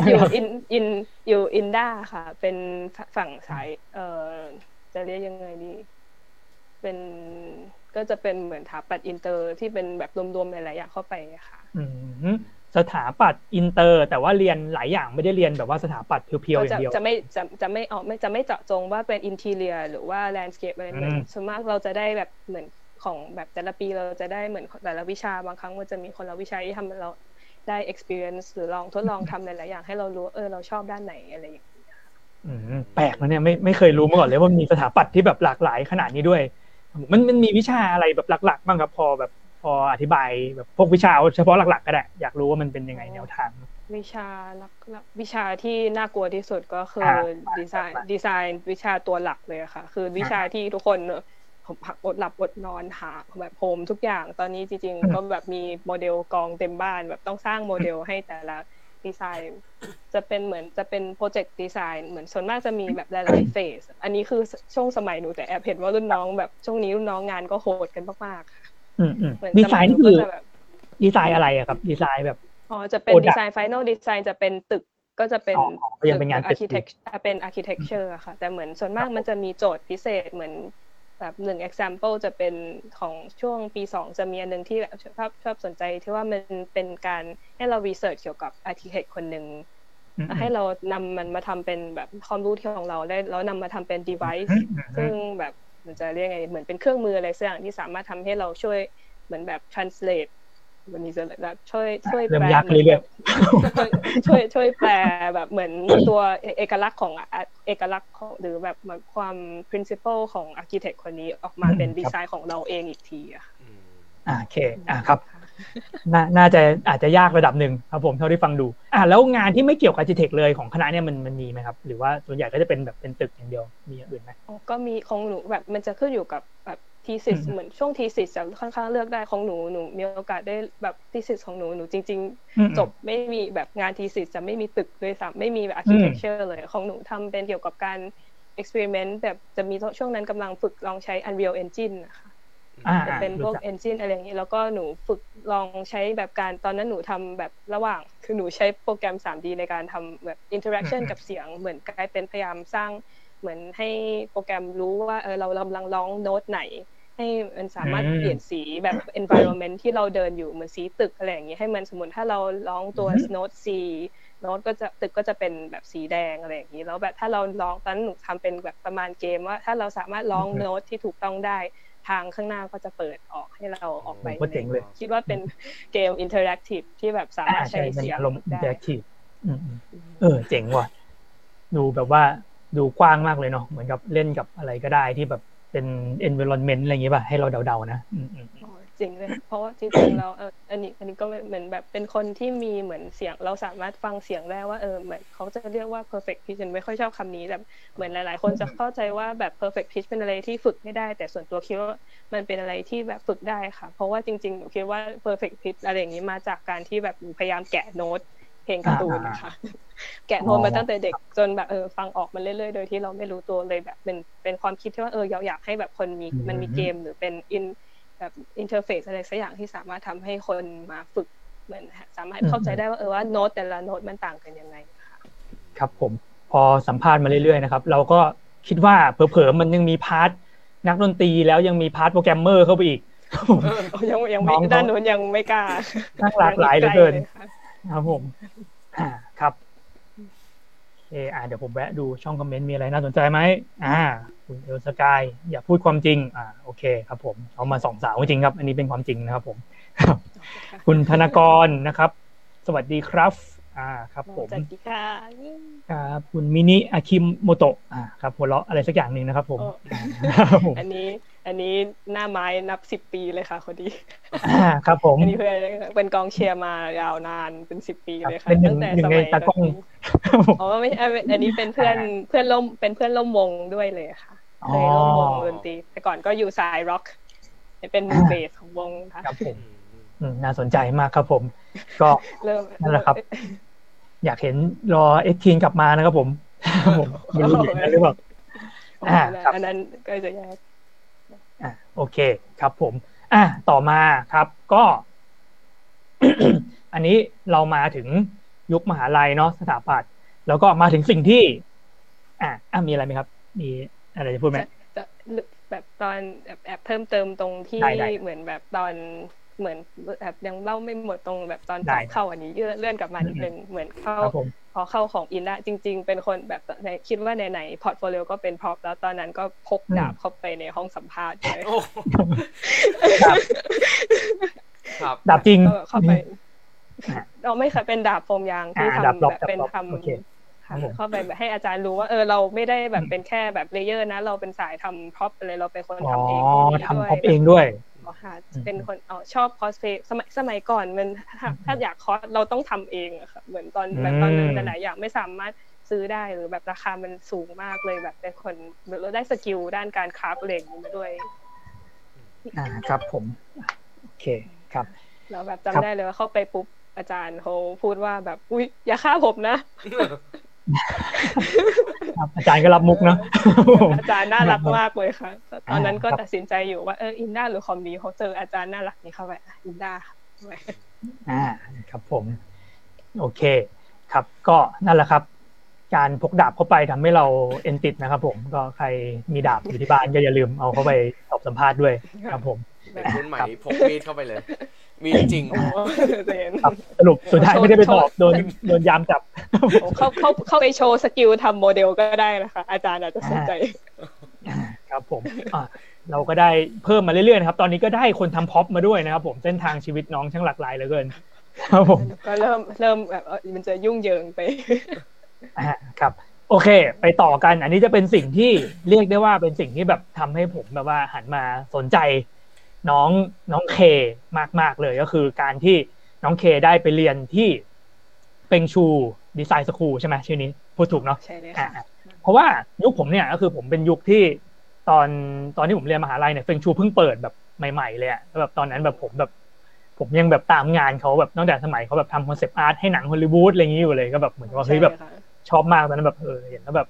อยู่อินอินอยู่ INDA ค่ะ เป็นฝั่งสายเอ่อจะเรียกยังไงดี เป็นก็จะเป็นเหมือนถาปัตย์อินเตอร์ที่เป็นแบบรวมๆหลายๆอย่างเข้าไปอะค่ะอืมสถาปัตย์อินเตอร์ แต่ว่าเรียนหลายอย่างไม่ได้เรียนแบบว่าสถาปัตย์เพียวๆอย่างเดียวจะไม่จะจะไม่ออกไม่จะไม่เจาะจงว่าเป็น interior หรือว่า landscape อะไรเหมือนส่วนมากเราจะได้แบบเหมือน ของแบบแต่ละปีเราจะได้เหมือนแต่ละวิชาบางครั้งมันจะมีคนละวิชาที่ทำเราได้ experience หรือลองทดลองทำหลายๆอย่างให้เรารู้เออเราชอบด้านไหนอะไรอย่างเงี้ยอืมแปลกนะเนี่ยไม่ไม่เคยรู้มาก่อนเลยว่ามีสถาปัตย์ที่แบบหลากหลายขนาดนี้ด้วย มันมันมีวิชาอะไรแบบหลัก ๆ บ้างครับพอแบบพออธิบายแบบพวกวิชาเฉพาะหลัก ๆ ก็ได้ อยากรู้ว่ามันเป็นยังไงแนวทาง วิชาหลักวิชาที่น่ากลัวที่สุดก็คือดีไซน์ดีไซน์วิชาตัวหลักเลยค่ะ คือวิชาที่ทุกคน ผมผักอดหลับอดนอนหาแบบโฮมทุกอย่างตอนนี้จริงๆก็แบบมีโมเดลกองเต็มบ้านแบบต้องสร้างโมเดลให้แต่ละดีไซน์จะเป็นเหมือนจะเป็น project design เหมือนส่วนมากจะมีแบบหลายๆ phase อันนี้คือช่วงสมัยหนูแต่แอบเห็นว่ารุ่นน้องแบบช่วงนี้รุ่นน้องงานก็โหดกันมากๆอืมอืมดีไซน์นี่คือดีไซน์อะไรอะครับ ดีไซน์แบบอ๋อจะเป็น design final design จะเป็นตึกก็จะเป็นยังเป็นงาน architectเป็น architecture ค่ะแต่เหมือนส่วนมากมันจะมีโจทย์พิเศษเหมือน แบบหนึ่ง example จะเป็นของช่วงปีสองจะมีอันหนึ่งที่แบบชอบชอบสนใจที่ว่ามันเป็นการให้เรา research เกี่ยวกับ architect คนหนึ่งให้เรานำมันมาทำเป็นแบบความรู้ที่ของเราได้แล้วนำมาทำเป็น device ซึ่งแบบมันจะเรียกไงเหมือนเป็นเครื่องมืออะไรสักอย่างที่สามารถทำให้เราช่วยเหมือนแบบ translate วันนี้จะแบบช่วยช่วยแปลช่วยช่วยแปลแบบเหมือนตัวเอกลักษณ์ของเอกลักษณ์หรือแบบความ principle ของ architect คนนี้ออกมาเป็นดีไซน์ของเราเองอีกทีอะอ่าโอเคอ่าครับน่าจะอาจจะยากระดับหนึ่งครับผมเท่าที่ฟังดู อ่าแล้วงานที่ไม่เกี่ยวกับอาร์ติเทคเลยของคณะเนี่ยมันมันมีไหมครับ หรือว่าส่วนใหญ่ก็จะเป็นแบบเป็นตึกอย่างเดียวมีอย่างอื่นไหมก็มีของหนูแบบมันจะขึ้นอยู่กับแบบ ทีสิสเหมือนช่วงทีสิสจะค่อนข้างเลือกได้ของหนูหนูมีโอกาสได้แบบ thesis ของหนูหนูจริง ๆ จบไม่มีแบบงาน thesis จะไม่มีตึกด้วยซ้ำไม่มีแบบ architecture เลยของหนูทำเป็นเกี่ยวกับการ experiment แบบจะมีช่วงนั้นกำลังฝึกลองใช้ Unreal Engine นะคะจะเป็นพวก engine อะไรอย่างนี้ แล้วก็หนูฝึกลองใช้แบบการตอนนั้นหนูทำแบบระหว่าง คือหนูใช้โปรแกรม 3D ในการทำแบบ interaction กับเสียงเหมือนกลายเป็นพยายามสร้าง เหมือนให้โปรแกรมรู้ว่าเออเรากำลังร้องโน้ตไหน ให้มันสามารถเปลี่ยนสีแบบ environment ที่เราเดินอยู่เหมือนสีตึกอะไรอย่างนี้ให้มันสมมติถ้าเราร้องตัวโน้ต C โน้ตก็จะตึกก็จะเป็นแบบสีแดงอะไรอย่างนี้แล้วแบบถ้าเราร้องตอนนั้นหนูทำเป็นแบบประมาณเกมว่า ถ้าเราสามารถร้องโน้ตที่ถูกต้องได้ทางข้างหน้าก็จะเปิดออกให้เราออกไปเจ๋งเลยคิดว่าเป็นเกม interactive ที่แบบสามารถใช้เสียงได้อินเทอร์แอคทีฟเออเจ๋งว่ะดูแบบว่า ดูกว้างมากเลยเนาะเหมือนกับเล่นกับอะไรก็ได้ที่แบบเป็น environment อะไรอย่างเงี้ยป่ะให้เราเดาๆนะจริงเลยเพราะว่าจริงๆเราเอออันนี้อันนี้ก็เหมือนแบบเป็นคนที่มีเหมือนเสียง เราสามารถฟังเสียงได้ว่าเออเหมือนเขาจะเรียกว่า perfect pitch ฉันไม่ค่อยชอบคำนี้แต่เหมือนหลาย ๆ คนจะเข้าใจว่าแบบ perfect pitch เป็นอะไรที่ฝึกไม่ได้ แต่ส่วนตัวคิดว่ามันเป็นอะไรที่แบบฝึกได้ค่ะ เพราะว่าจริงๆหนูคิดว่า perfect pitch อะไรอย่างนี้มาจากการที่แบบพยายามแกะโน้ต เพลงการ์ตูนนะคะแกะโน้ตมาตั้งแต่เด็กจนแบบเออฟังออกมาเรื่อยๆ โดยที่เราไม่รู้ตัวเลยแบบเป็นเป็นความคิดที่ว่าเอออยากให้แบบคนมีมันมีเกมหรือเป็น in- แบบ interface อะไรสักอย่างที่สามารถทำให้คนมาฝึกเหมือนสามารถเข้าใจได้ว่าเออว่าโน้ตแต่ละโน้ตมันต่างกันยังไงค่ะครับผมพอสัมภาษณ์มาเรื่อยๆนะครับ เราก็คิดว่าเผลอๆมันยังมี part นักดนตรีแล้วยังมี part programmer เข้าไปอีกยังยังไม่ด้านนู้นยังไม่กล้าตั้งหลากหลายเหลือเกิน ครับผมอ่าครับเอออ่าเดี๋ยวผมแวะดูช่องคอมเมนต์มีอะไรน่าสนใจไหมอ่า คุณเอลสกายอย่าพูดความจริง อ่า โอเคครับ ผมเอามาสองสาวจริงครับ อันนี้เป็นความจริงนะครับ ผมคุณธนกรนะครับ สวัสดีครับ อ่า ครับ ผมสวัสดีค่ะครับคุณมินิอาคิมโมโตะอ่าครับหัวเราะอะไรสักอย่างหนึ่งนะครับ ผมอันนี้ อันนี้หน้าไม้นับสิบปีเลยค่ะคนดีอ่าครับผมอันนี้เพื่อนเป็นกองเชียร์มายาวนานเป็นสิบปีเลยค่ะตั้งแต่สมัยตากล้องอ๋อไม่อันนี้เป็นเพื่อนเพื่อนล่มเป็นเพื่อนล่มวงด้วยเลยค่ะเคยล่มวงดนตรีแต่ก่อนก็อยู่สายร็อกเป็นเบสของวงค่ะครับผมน่าสนใจมากครับผม ก็นั่นแหละครับ อยากเห็นรอเอ็กทีนกลับมานะครับผมผมไม่รู้อย่างนั้นหรือเปล่าอ่าอันนั้นก็จะแยกอะ โอเคครับผม อะต่อมาครับก็ อันนี้เรามาถึงยุคมหาลัยเนาะสถาปัตย์แล้วก็มาถึงสิ่งที่ อะอะมีอะไรไหมครับ มีอะไรจะพูดไหมแบบตอนแอบแอบเพิ่มเติมตรงที่เหมือนแบบตอนเหมือนแบบยังเล่าไม่หมดตรงแบบตอนได้เข้าอันนี้เลื่อนเลื่อนกลับมานิดนึงเหมือนเข้าครับผม พอเข้าของอินได้จริง ๆ เป็นคนแบบในคิดว่าในไหนพอร์ตโฟลิโอก็เป็นพร็อพแล้วตอนนั้นก็พกดาบเข้าไปในห้องสัมภาษณ์เลยโอ้ครับดาบจริงก็แบบเข้าไปอ่าเราไม่เคยเป็นดาบโฟมยางที่อ่าดาบทำรอบแบบเป็นดาบรอบทำโอเคครับผมเข้าไปแบบให้อาจารย์รู้ว่าเออเราไม่ได้แบบอืมเป็นแค่แบบเลเยอร์นะ เราเป็นสายทำพร็อพอะไรเราเป็นคนอ๋อทำเองทำพบเองด้วยอ๋อ ค่ะอืมเป็นคนอ๋อชอบคอสเพย์สมัยสมัยก่อนมันถ้าอืมถ้าอยาก cos เราต้องทำเองอะค่ะเหมือนตอนอืมแบบตอนนั้นหลายๆอย่างไม่สามารถซื้อได้หรือแบบราคามันสูงมากเลยแบบเป็นคนเราได้ skill ด้านการ craft อะไรอย่างนี้มาด้วยอ่าครับผมโอเคครับแล้วแบบครัจำบได้เลยว่าเข้าไปปุ๊บอาจารย์เขาพูดว่าแบบอุ้ยอย่าฆ่าผมนะครับ อาจารย์ก็รับมุกเนาะอาจารย์น่ารักมากเลยค่ะ ตอนนั้นก็ครับตัดสินใจอยู่ว่าเออ INDA หรือ CommDe เขาเจออาจารย์น่ารักนี้เข้าไปอะ INDA ค่ะอ่าครับผม โอเค ครับก็นั่นแหละครับการพกดาบเข้าไปทำให้เราเอนติดนะครับ ผมก็ใครมีดาบอยู่ที่บ้านก็อย่าลืมเอาเข้าไปสอบสัมภาษณ์ด้วยครับผมเด็กรุ่นใหม่พกมีดเข้าไปเลย มีจริงโอ้เจนครับสรุปสุดท้ายไม่ได้ไปสอบโดนโดนยามจับ เข้าเข้าเข้าไปโชว์ skill ทำโมเดลก็ได้นะคะ อาจารย์อาจจะสนใจ ครับผมอะเราก็ได้เพิ่มมาเรื่อยๆนะครับ ตอนนี้ก็ได้คนทำพ็อปมาด้วยนะครับ ผมเส้นทางชีวิตน้องช่างหลากหลายเหลือเกิน ครับผมก็เริ่มเริ่มแบบเออมันจะยุ่งเหยิงไปอ่าครับโอเค ไปต่อกัน อันนี้จะเป็นสิ่งที่เรียกได้ว่าเป็นสิ่งที่แบบทำให้ผมแบบว่าหันมาสนใจ น้องน้องเคมากๆเลยก็คือการที่น้องเคได้ไปเรียนที่เป็งชูดีไซน์สคูลใช่ไหมชื่อนี้พูดถูกเนาะใช่เลยอ่าค่ะเพราะว่ายุคผมเนี่ยก็คือผมเป็นยุคที่ตอนตอนที่ผมเรียนมหาลัยเนี่ย Feng Zhu เพิ่งเปิดแบบใหม่ ๆ เลยอะแล้วแบบตอนนั้นแบบผมแบบ ผมยังแบบตามงานเขาแบบตั้งแต่สมัยเขาแบบทำ concept art ให้หนังฮอลลีวูดอะไรอย่างนี้อยู่เลยก็แบบเหมือนว่าเฮ้ยแบบใช่ค่ะชอบมากตอนนั้นแบบเออเห็นแล้วแบบ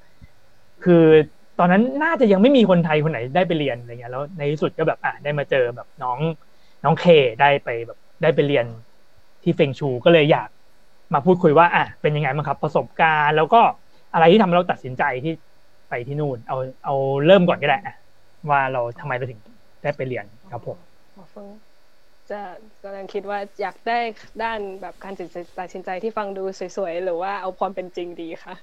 คือต อนนั้นน่าจะยังไม่มีคนไทยคนไหนได้ไปเรียนอะไรเงี้ยแล้วในที่สุดก็แบบอะได้มาเจอแบบน้องน้องเคได้ไปแบบได้ไปเรียนที่ Feng Zhu ก็เลยอยากมาพูดคุยว่าอะเป็นยังไงบ้างครับ ประสบการณ์ แล้วก็อะไรที่ทำให้เราตัดสินใจที่ไปที่นู่น เอาเอาเริ่มก่อนก็ได้อะว่าเราทำไมเราถึงได้ไปเรียนครับผมหมอฟิง จะกำลังคิดว่าอยากได้ด้านแบบการตัดสินใจตัดสินใจที่ฟังดูสวยๆ หรือว่าเอาความเป็นจริงดีคะ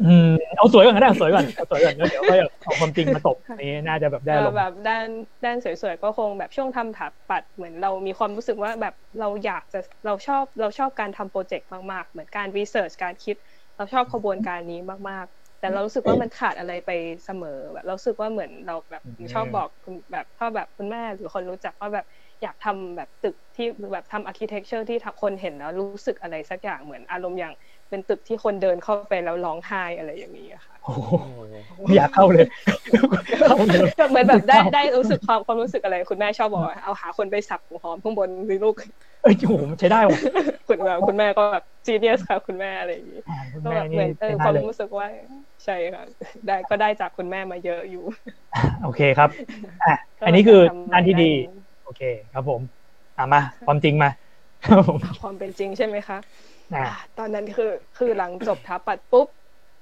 อืมเอาสวยก่อนก็ได้เอาสวยก่อนเอาสวยก่อนแล้วเดี๋ยวค่อยเอาความจริงมาตบนี้น่าจะแบบได้เอลองแบบด้านด้านสวยๆก็คงแบบช่วงทำถาปัดเหมือนเรามีความรู้สึกว่าแบบเราอยากจะเราชอบเราชอบการทำ project มากๆ เหมือนการ research การคิด เราชอบกระบวนการนี้มากๆแต่เรารู้สึกว่ามันขาดอะไรไปเสมอแบบเรารู้สึกว่าเหมือนเราแบบอืมชอบบอกคุณแบบถ้าแบบคุณแม่หรือคนรู้จักว่าแบบ อยากทำแบบตึกที่แบบทำ architecture ที่คนเห็นแล้วรู้สึกอะไรสักอย่างเหมือนอารมณ์อย่างเป็นตึกที่คนเดินเข้าไปแล้วร้องไห้อะไรอย่างนี้อะค่ะโอ้โหไม่อยากเข้าเลยเข้าเลยเหมือนแบบได้ได้รู้สึกความความรู้สึกอะไรคุณแม่ชอบบอกว่าเอาหาคนไปสับหัวหอมข้างบนสิลูกเอ้ยโอ้โหใช้ได้ว่ะคุณแบบคุณแม่ก็แบบจีเนียสค่ะคุณแม่อะไรอย่างนี้อ่าคุณก็แม่แบบนี่เหมือนเออใช้คได้วามเลยรู้สึกว่าใช่ค่ะได้ก็ได้จากคุณแม่มาเยอะอยู่ โอเคครับอะอันนี้คือด้านที่ดีโอ เคครับผมอะมาความจริงมาครับผมความเป็นจริงใช่ไหมคะอะอะตอนนั้นคือคือหลังจบทัปัดปุ๊บ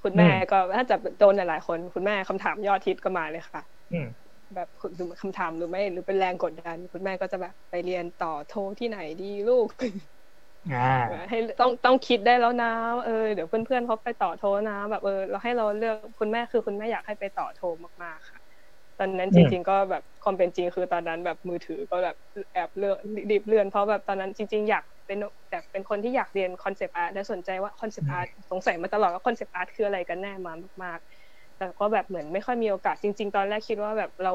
คุณแม่อืมก็ถ้าจะโดนหลายๆคน คุณแม่คำถามยอดฮิตก็มาเลยค่ะอืมแบบคุณหรือคำถามหรือไม่หรือเป็นแรงกดดัน คุณแม่ก็จะแบบไปเรียนต่อโทที่ไหนดีลูกอ่าให้ต้องต้องคิดได้แล้วนะเออเดี๋ยวเพื่อนๆเขาไปต่อโทนะ แบบเออเราให้เราเลือกคุณแม่คือคุณแม่อยากให้ไปต่อโทมากๆค่ะต อนนั้นอืมจริง ๆ ก็แบบความเป็นจริงคือตอนนั้นแบบมือถือก็แบบแอบเลือกรีบเลื่อนเพราะแบบตอนนั้นจริง ๆ อยากเป็นแบบเป็นคนที่อยากเรียน concept art และสนใจว่า concept art สงสัยมาตลอดว่า concept art คืออะไรกันแน่มามากๆ แต่ก็แบบเหมือนไม่ค่อยมีโอกาสจริง ๆ ตอนแรกคิดว่าแบบเรา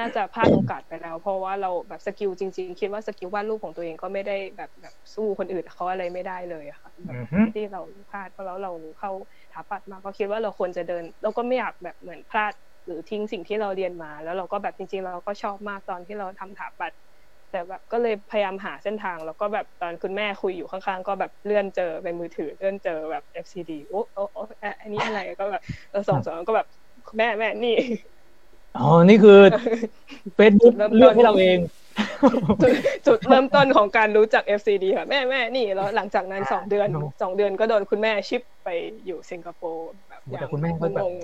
น่าจะพลาดโอกาสไปแล้ว เพราะว่าเราแบบ skill จริง ๆ คิดว่า skill วาดรูปของตัวเองก็ไม่ได้แบบแบบสู้คนอื่นเขาอะไรไม่ได้เลยอะค่ะแบบอือฮึที่เราพลาดเพราะแล้วเราเข้าถาปัตย์มาก็คิดว่าเราควรจะเดิน เราก็ไม่อยากแบบเหมือนพลาด หรือทิ้งสิ่งที่เราเรียนมา แล้วเราก็แบบจริงๆ เราก็ชอบมากตอนที่เราทำถาปัตย์แต่แบบก็เลยพยายามหาเส้นทาง แล้วก็แบบตอนคุณแม่คุยอยู่ข้างๆ ก็แบบเลื่อนเจอเป็นมือถือเลื่อนเจอแบบ FZD โอ้โอ้โอ้อะอันนี้อะไรก็แบบเราส่องสองก็แบบแม่แม่นี่อ๋อนี่คือเฟซบุ๊กเริ่มต้นเลือกให้เราเองจุดจุดเริ่มต้นของการรู้จัก FZD ค่ะแม่แม่นี่แล้วหลังจากนั้นสองเดือนโน้สองเดือนก็โดนคุณแม่ ship ไปอยู่สิงคโปร์แบบโอ้แต่คุณแม่ก็แบบงง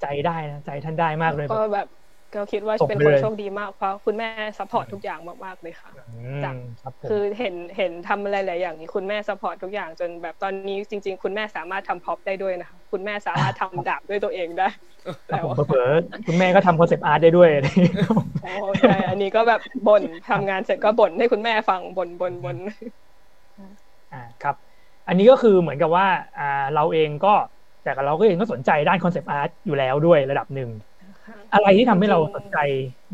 ใจได้นะใจท่านได้มากเลยก็แบบก็คิดว่าส่งเป็นไปคนเลยโชคดีมากเพราะคุณแม่ support ทุกอย่างมากๆเลยค่ะอืจ้ะครับผมคือเห็นเห็นทำอะไรหลายอย่างนี้คุณแม่ support ทุกอย่างจนแบบตอนนี้จริง ๆ คุณแม่สามารถทำพ็อปได้ด้วยนะคะคุณแม่สามารถทำดาบด้วยตัวเองได้ครับแล้วผมเผลอๆคุณแม่ก็ทำ concept art ได้ด้วยโอ้ใช่อันนี้ก็แบบบ่นทำงานเสร็จก็บ่นให้คุณแม่ฟังบ่นบ่นบ่นอ่าครับ อันนี้ก็คือเหมือนกับว่าอ่าเราเองก็ แต่เราก็เองก็สนใจด้าน concept art อยู่แล้วด้วยระดับหนึ่ง อะไรที่ทำให้เราสนใจ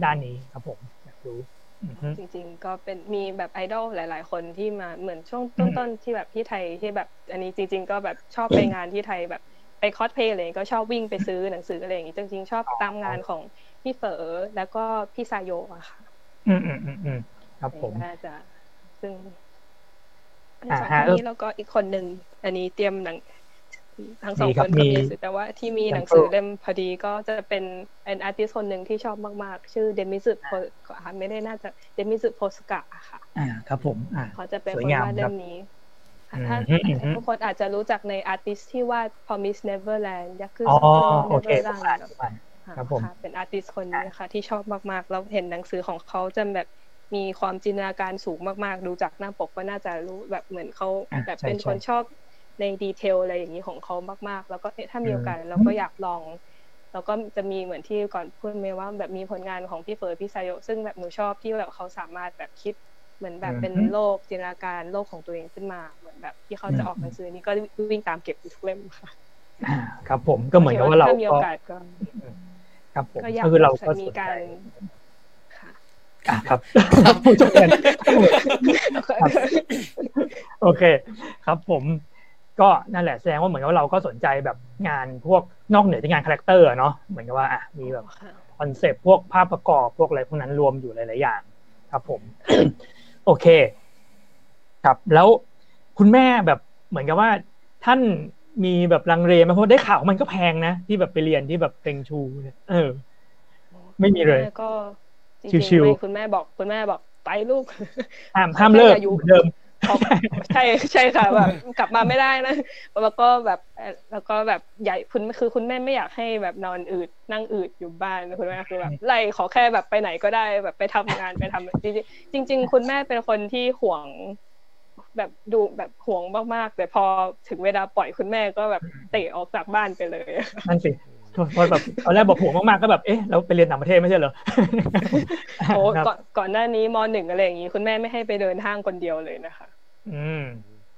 ด้านนี้ครับผมอยากรู้อือฮึจริงๆ ก็เป็นมีแบบไอดอลหลาย ๆ คนที่มาเหมือนช่วงอืมต้นๆที่แบบที่ไทยที่แบบ อันนี้จริง ๆ ก็แบบชอบไปงานที่ไทยแบบไปคอสเพลย์อะไรอย่างงี้ก็ชอบวิ่งไปซื้อหนังสืออะไรอย่างงี้จริง ๆ ชอบตามงานของพี่เฝอแล้วก็พี่ซาโยอะค่ะอืมอืมอืมอืมครับผมน่าจะซึ่งอ่าสองฮะคนนี้แล้วก็อีกคนหนึ่งอันนี้เตรียมหนัง ทั้งสองมีคครับนก็มีมีหนังสือแต่ว่าที่มีแซมเปิลหนังสือเล่มพอดีก็จะเป็นเป็นอาร์ติสคนหนึ่งที่ชอบมาก ๆ ชื่อเดมิสึโพไม่ได้น่าจะเดมิสึโพสกะค่ะ อ่าครับผมอ่าเขาจะเป็นสวยคนงามวาดครัเล่บมนี้อืมถ้าอืมอืมทุกคนอาจจะรู้จักใน artist ที่วาด Promise Neverland ยักษ์คืออ๋อ Neverland โอเคผมอ่านผมอ่านครับผมอะเป็น artist คนนี้นะคะที่ชอบมาก ๆ แล้วเห็นหนังสือของเขาจะแบบมีความจินตนาการสูงมาก ๆ ดูจากหน้าปกก็น่าจะรู้แบบเหมือนเขาอะแบบใช่เป็นคนใช่ชอบ ใน detail อะไรอย่างนี้ของเขามาก ๆ แล้วก็เอ๊ะถ้ามีอืมโอกาสเราก็อยากลอง แล้วก็จะมีเหมือนที่ก่อนพูดเมย์ว่า แบบมีผลงานของพี่เฟิร์สพี่ซาโยซึ่งแบบหนูชอบที่แบบเขาสามารถแบบคิดเหมือนแบบเป็นอืมโลกจินตนาการโลกของตัวเองขึ้นมา เหมือนแบบที่เขาจะออกหนังสือนี้ก็วิ่งตามเก็บอยู่ทุกเล่มค่ะอ่าครับผมก็เหมือนกับว่าเราถ้ามีโอก็กาสก็ครับผมก็อยากก็คือเราก็มีสนใจการค่ะอะครับผู้ชมกันโอเค ครับผม ก็นั่นแหละแสดงว่าเหมือนกับว่าเราก็สนใจแบบงานพวกนอกเหนือจากงาน character อะเนาะเหมือนกับว่าอะมีแบบค่ะconcept พวกภาพประกอบพวกอะไรพวกนั้นรวมอยู่หลาย ๆ อย่าง ครับผม โอเค ครับแล้วคุณแม่แบบเหมือนกับว่าท่านมีแบบลังเลไหมเพราะได้ข่าวว่ามันก็แพงนะ ที่แบบไปเรียนที่แบบ Feng Zhu เนี่ยเออ ไม่มีเลยคุณแก็จริงๆชิวๆไม่คุณแม่บอกคุณแม่บอกไปลูกห้ามห้ามเลิกอายุเหมือนเดิมพอ ใช่ใช่ค่ะแบบกลับมาไม่ได้นะแล้วก็แบบเอ่อแล้วก็แบบใหญ่คุณคือคุณแม่ไม่อยากให้แบบนอนอืดนั่งอืดอยู่บ้านคุณแม่คือแบบไล่ขอแค่แบบไปไหนก็ได้แบบไปทำงานไปทำจริงๆจริงๆคุณแม่เป็นคนที่ห่วง แบบดูแบบห่วงมากๆแต่พอถึงเวลาปล่อยคุณแม่ก็แบบเตะออกจากบ้านไปเลยนั่นสิพอแบบตอนแรกบอกห่วงมาก ๆ ก็แบบ เอ๊ะ เราไปเรียนต่างประเทศไม่ใช่เหรอ โอ้ครับก่อนก่อนหน้านี้มหนึ่งอะไรอย่างนี้ คุณแม่ไม่ให้ไปเดินห้างคนเดียวเลยนะคะ อืม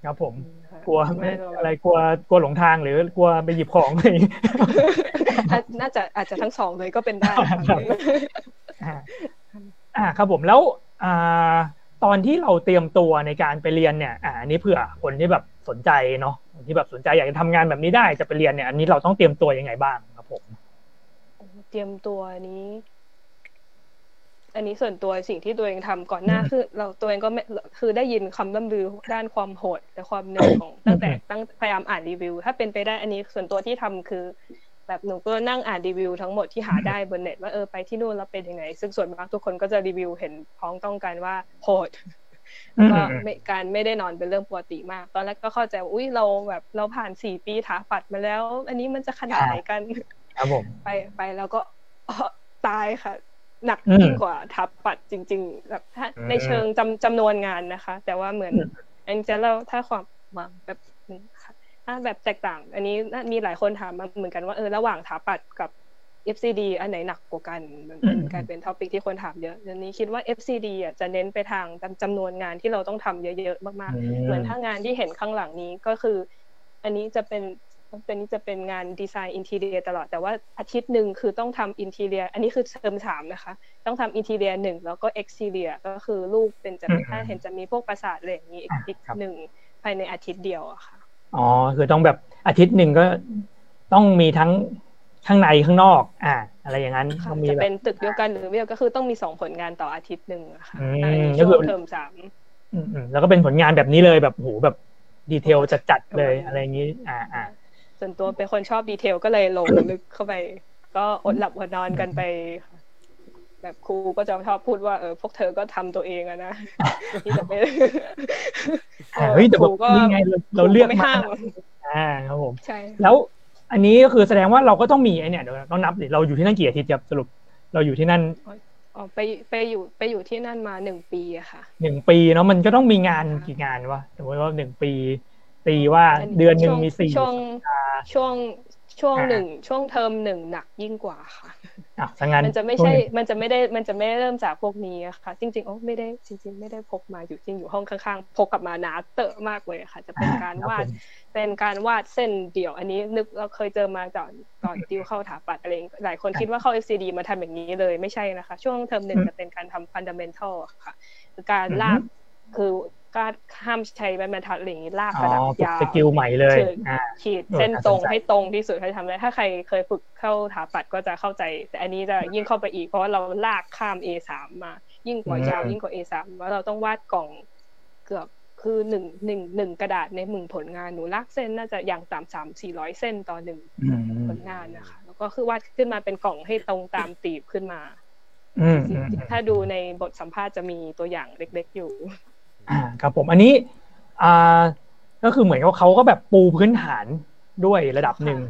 ครับผมค่ะกลัวคุณไม่แก็แบบอะไรกลัวกลัวหลงทางหรือกลัวไปหยิบของอะไรอย่างงี้อะน่าจะอาจจะทั้งสองเลยก็เป็นได้ค่ะครับอ่าอ่าครับผมแล้วอ่าตอนที่เราเตรียมตัวในการไปเรียนเนี่ย อ่าอันนี้เผื่อคนที่แบบสนใจเนาะคนที่แบบสนใจอยากจะทำงานแบบนี้ได้จะไปเรียนเนี่ย อันนี้เราต้องเตรียมตัวยังไงบ้างครับผม เตรียมตัวนี้ อันนี้ส่วนตัวสิ่งที่ตัวเองทำก่อนหน้าคือ เราตัวเองก็ไม่คือได้ยินคำล่ำลือด้านความโหดและความเหนื่อยของตั้งแต่ตั้งพยายามอ่านรีวิว ถ้าเป็นไปได้อันนี้ส่วนตัวที่ทำคือ แบบหนูก็นั่งอ่านรีวิวทั้งหมดที่หาได้บนเน็ตว่าเออไปที่นู่นแล้วเป็นยังไง ซึ่งส่วนมากทุกคนก็จะรีวิวเห็นพ้องต้องกันว่าโหดอืมก็อืมไม่การไม่ได้นอนเป็นเรื่องปกติมาก ตอนแรกก็เข้าใจว่าอุ้ยเราแบบเราผ่านสี่ปีถาปัดมาแล้ว อันนี้มันจะขนาดไหนกัน ครับผมไปไปแล้วก็อ้อตายค่ะ หนักอืมยิ่งกว่าทับปัดจริงๆแบบถ้าอืมในเชิงจำจำนวนงานนะคะ แต่ว่าเหมือนอืมอันนี้จะเล่าถ้าความหวังแบบหนึ่งค่ะถ้าแบบแตกต่าง อันนี้น่ามีหลายคนถามมาเหมือนกันว่าเออระหว่างถาปัดกับ FZD อันไหนหนักกว่ากันมันเป็นอืมกลายเป็น topic ที่คนถามเยอะอันนี้คิดว่า FZD อะจะเน้นไปทางจำจำนวนงานที่เราต้องทำเยอะๆมากๆ เหมือนถ้างานที่เห็นข้างหลังนี้ก็คือ อันนี้จะเป็น เป็นนี้จะเป็นงานดีไซน์ interior ตลอด แต่ว่าอาทิตย์หนึ่งคือต้องทำ interior อันนี้คือเทอมสามนะคะ ต้องทำ interior หนึ่งแล้วก็เอ็กซีเรียก็คือรูปเป็นจะอืมถ้าเห็นจะมีพวกปราสาทอะไรอย่างนี้อีกอะอีกครับหนึ่งภายในอาทิตย์เดียวอะค่ะ อ๋อ คือต้องแบบอาทิตย์หนึ่งก็ต้องมีทั้งข้างในข้างนอก อ่า อะไรอย่างนั้นค่ะต้องมีจะแบบเป็นตึกเดียวกันหรือไม่เดียวก็คือต้องมีสองผลงานต่ออาทิตย์หนึ่งอะค่ะอืมอันนี้ก็ช่คือวงเทอมสามอืมอืมแล้วก็เป็นผลงานแบบนี้เลยแบบโหแบบดีเทลจัดๆเลยอะไรอย่างนี้ อ่าอ่า ส่วนตัวเป็นคนชอบดีเทลก็เลยลงลึกเข้าไป ก็อดหลับอดนอนกันไปค่ะแบบครูก็จะชอบพูดว่าเออพวกเธอก็ทำตัวเองอะนะที่จะไม่อ่าเฮ้ยแต่คแบรูบก็นี่ไงเราเราเลือกไม่มาห้ามอ่าครับผมใช่แล้วอันนี้ก็คือแสดงว่าเราก็ต้องมีไอเนี่ยเดี๋ยวต้องนับดิเราอยู่ที่นั่นกี่อาทิตย์ครับสรุป เราอยู่ที่นั่นอ๋อไปไปอยู่ไปอยู่ที่นั่นมาหนึ่งปีอะค่ะหนึ่งปีเนาะมันก็ต้องมีงานกี่งานวะสมมติว่าหนึ่งปี ตีว่าเดือนหนึ่งมีสี่ช่วงสัปดาห์ ช่วงช่วงอ่าหนึ่งช่วงเทอมหนึ่งหนักยิ่งกว่าค่ะอะถ้างั้นมันจะไม่ช่วงใช่หนึ่งมันจะไม่ได้ มันจะไม่ได้เริ่มจากพวกนี้อะค่ะ จริงๆโอ้ไม่ได้จริง ๆ ไม่ได้พกมาอยู่จริงอยู่ห้องข้างๆ พกกลับมาหนาเตอะมากเลยค่ะ จะเป็นการครับวาดผมเป็นการวาดเส้นเดี่ยว อันนี้นึกเราเคยเจอมาก่อนก่อนติวเข้าถาปัดอะไรอย่างหลายคนคิดว่าเข้า FZD มาทำอย่างนี้เลยไม่ใช่นะคะ ช่วงเทอมหนึ่งอืมจะเป็นการทำ fundamental อะค่ะ คือการอือฮึลากคือ การห้ามใช้ไม้บรรทัดอะไรอย่างนี้ลากอ๋กระดาษอฝึกยาว skillใหม่เลยเชิญอ่าขีดเออเส้นน่าสนตรงใจให้ตรงที่สุดให้ทำได้ ถ้าใครเคยฝึกเข้าถาปัดก็จะเข้าใจ แต่อันนี้จะยิ่งเข้าไปอีกเพราะว่าเราลากข้าม A3 มา ยิ่งกว่ายาวยิ่งกว่า A3 ว่าเราต้องวาดกล่องเกือบคือหนึ่งหนึ่งหนึ่งกระดาษในหนึ่งผลงานหนูลากเส้นน่าจะอย่างต่ำสามสี่ร้อยเส้นต่อหนึ่งอืมผลงานนะคะ แล้วก็คือวาดขึ้นมาเป็นกล่องให้ตรงตามตีบขึ้นมาอืมอืมถ้าดูในบทสัมภาษณ์จะมีตัวอย่างเล็ก ๆอยู่อ่า ครับผมอันนี้อ่าก็คือเหมือนกับเขาก็แบบปูพื้นฐานด้วยระดับหนึ่ง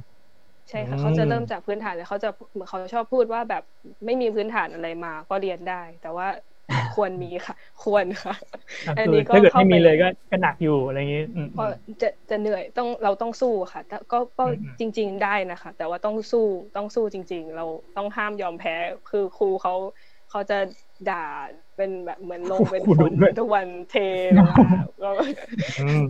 ใช่ค่ะอืมเขาจะเริ่มจากพื้นฐานเลยเขาจะเหมือนเขาชอบพูดว่าแบบไม่มีพื้นฐานอะไรมาก็เรียนได้ แต่ว่าควรมีค่ะ ควรค่ะก็อันคือนี้ก็ถ้าเกิดเข้าไม่ไปมีเลยก็ก็หนักอยู่อะไรอย่างนี้อืมเพราะจะจะเหนื่อยต้องเราต้องสู้ค่ะแต่ก็ก็อืมจริง ๆได้นะคะ แต่ว่าต้องสู้ต้องสู้จริง ๆ เราต้องห้ามยอมแพ้คือครูเขาเขาจะ ด่าเป็นแบบเหมือนลงเป็นครูฝดุนด้วยทุกวันเทลงมาก็อืม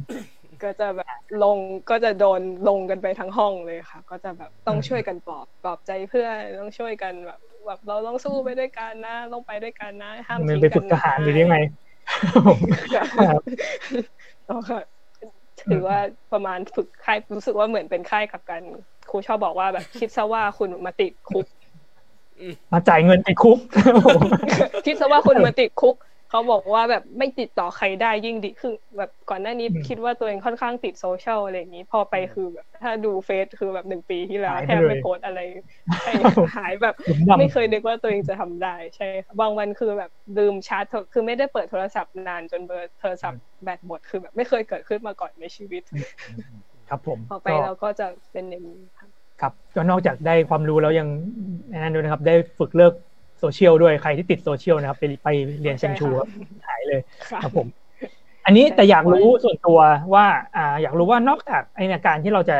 ก็จะแบบลงก็จะโดนลงกันไปทั้งห้องเลยค่ะ ก็จะแบบต้องอืมช่วยกันปลอบปลอบใจเพื่อนต้องช่วยกันแบบแบบเราต้องสู้ไปด้วยกันนะต้องไปด้วยกันนะห้ามมันทิ้งไปกันฝึกทหารหรือยังไงครับแล้วก็ถือว่าประมาณฝึกค่ายรู้สึกว่าเหมือนเป็นค่ายกับกันครูชอบบอกว่าแบบคิดซะว่าคุณมาติดคุก มาจ่ายเงินติดคุกคิดซะว่าคุณมาติดคุกเขาบอกว่าแบบไม่ติดต่อใครได้ยิ่งดีคือ แบบก่อนหน้านี้อืมคิดว่าตัวเองค่อนข้างติดโซเชียลอะไรอย่างนี้ พอไปคือแบบถ้าดูเฟซคือแบบหนึ่งปีที่แล้วหายไปแทบเลยไม่โพสต์อะไรใช่หายแบบหลุมดำไม่เคยนึกว่าตัวเองจะทำได้ ใช่ค่ะบางวันคือแบบลืมชาร์จโทรคือไม่ได้เปิดโทรศัพท์นานจนเบอร์โทรศัพท์แบตหมดคือแบบไม่เคยเกิดขึ้นมาก่อนในชีวิต ครับผมพอไปก็เราก็จะเป็นอย่างนี้ ค่ะครับก็นอกจากได้ความรู้แล้วยังนั่นด้วยนะครับ ได้ฝึกเลิกโซเชียลด้วยใครที่ติดโซเชียลนะครับ ไปไปเรียน Feng Zhu ครับหายเลยค่ะครับผม อันนี้ใช่แต่อยากรู้ส่วนตัวว่า อ่า อยากรู้ว่านอกจากไอ้ในการที่เราจะ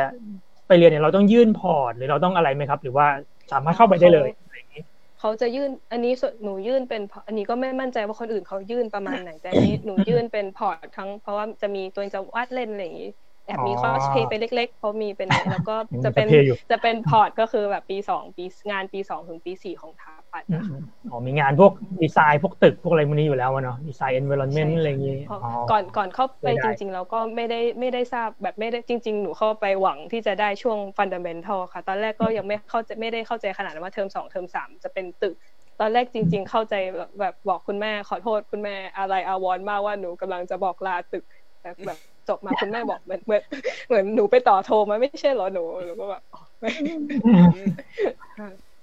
ไปเรียนเนี่ยเราต้องยื่นพอร์ตหรือเราต้องอะไรไหมครับ หรือว่าสามารถเข้าไปได้เลยอะไรอย่างนี้เขาจะยื่นอันนี้ส่วนหนูยื่นเป็นอันนี้ก็ไม่มั่นใจว่าคนอื่นเขายื่นประมาณไหนแต่อันนี้หนูยื่นเป็นพอร์ตทั้งเพราะว่าจะมีตัวเองจะวาดเล่นอะไรอย่างนี้ แอบมีอ๋อคอสเพย์ไปเล็กๆเพราะมีเป็นแล้วก็ยังมีจะเป็น cosplay อยู่จะเป็นพอร์ตก็คือแบบปีสองปีงานปีสองถึงปีสี่ของถาปัดอืนะคะมอ๋อมีงานพวกดีไซน์พวกตึกพวกอะไรพวกนี้อยู่แล้วอะเนาะดีไซน์ environment ใช่ค่ะอะไรอย่างนี้เพราะอ๋อก่อนก่อนเข้าไปไม่ได้จริงๆเราก็ไม่ได้ไม่ได้ทราบแบบไม่ได้จริง ๆ หนูเข้าไปหวังที่จะได้ช่วง fundamental ค่ะ ตอนแรกก็ยังไม่เข้าใจไม่ได้เข้าใจขนาดนั้นว่าเทอมสองเทอมสามจะเป็นตึกตอนแรกจริง ๆ เข้าใจแบบแบบบอกคุณแม่ขอโทษคุณแม่อะไรอาวรณ์มากว่าหนูกำลังจะบอกลาตึกแต่แบบ จบมาคุณแม่บอกเหมือนเหมือนเหมือนหนูไปต่อโทรมาไม่ใช่เหรอหนูหนูก็แบบอ๋อไม่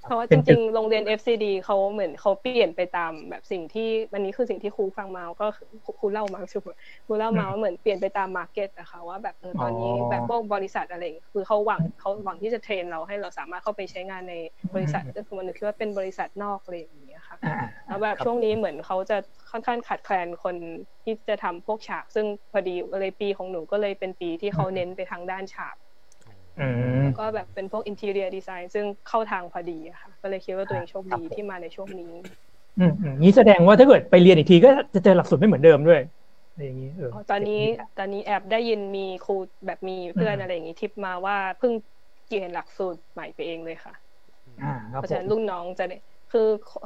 เพราะว่าเป็จนตึริกงๆ โรงเรียน FCD เขาเหมือนเขาเปลี่ยนไปตามแบบสิ่งที่วันนี้คือสิ่งที่ครูฟังมาก็คือครูเล่ามาใช่ไหมครูเล่ามาว่าเหมือนเปลี่ยนไปตามมาร์เก็ตนะคะว่าแบบเออตอนนี้อ๋อแบบพวกบริษัทอะไรอย่างเงี้ยคือเขาหวังเขาหวังที่จะเทรนเราให้เราสามารถเข้าไปใช้งานในบริษัทก็คือมันคิดว่าเป็นบริษัทนอกอะไรอย่างเงี้ยค่ะอ่าแล้วแบบครับช่วงนี้เหมือนเขาจะค่อนข้างขาดแคลนคนที่จะทำพวกฉาก ซึ่งพอดีเลยปีของหนูก็เลยเป็นปีที่เขาเน้นไปทางด้านฉากอืม ก็แบบเป็นพวก interior design ซึ่งเข้าทางพอดีอะค่ะ ก็เลยคิดว่าตัวเองโชคดีครับผมที่มาในช่วงนี้อืมอืมนี่แสดงว่าถ้าเกิดไปเรียนอีกทีก็จะเจอหลักสูตรไม่เหมือนเดิมด้วยอะไรอย่างนี้เออตอนนี้ตอนนี้แอบได้ยินมีครูแบบมีเพื่อนอืมอะไรอย่างนี้ทิปมาว่าเพิ่งเกียนหลักสูตรใหม่ไปเองเลยค่ะอ่าครับเพราะผฉะมนั้นรุ่นน้องจะได้คือ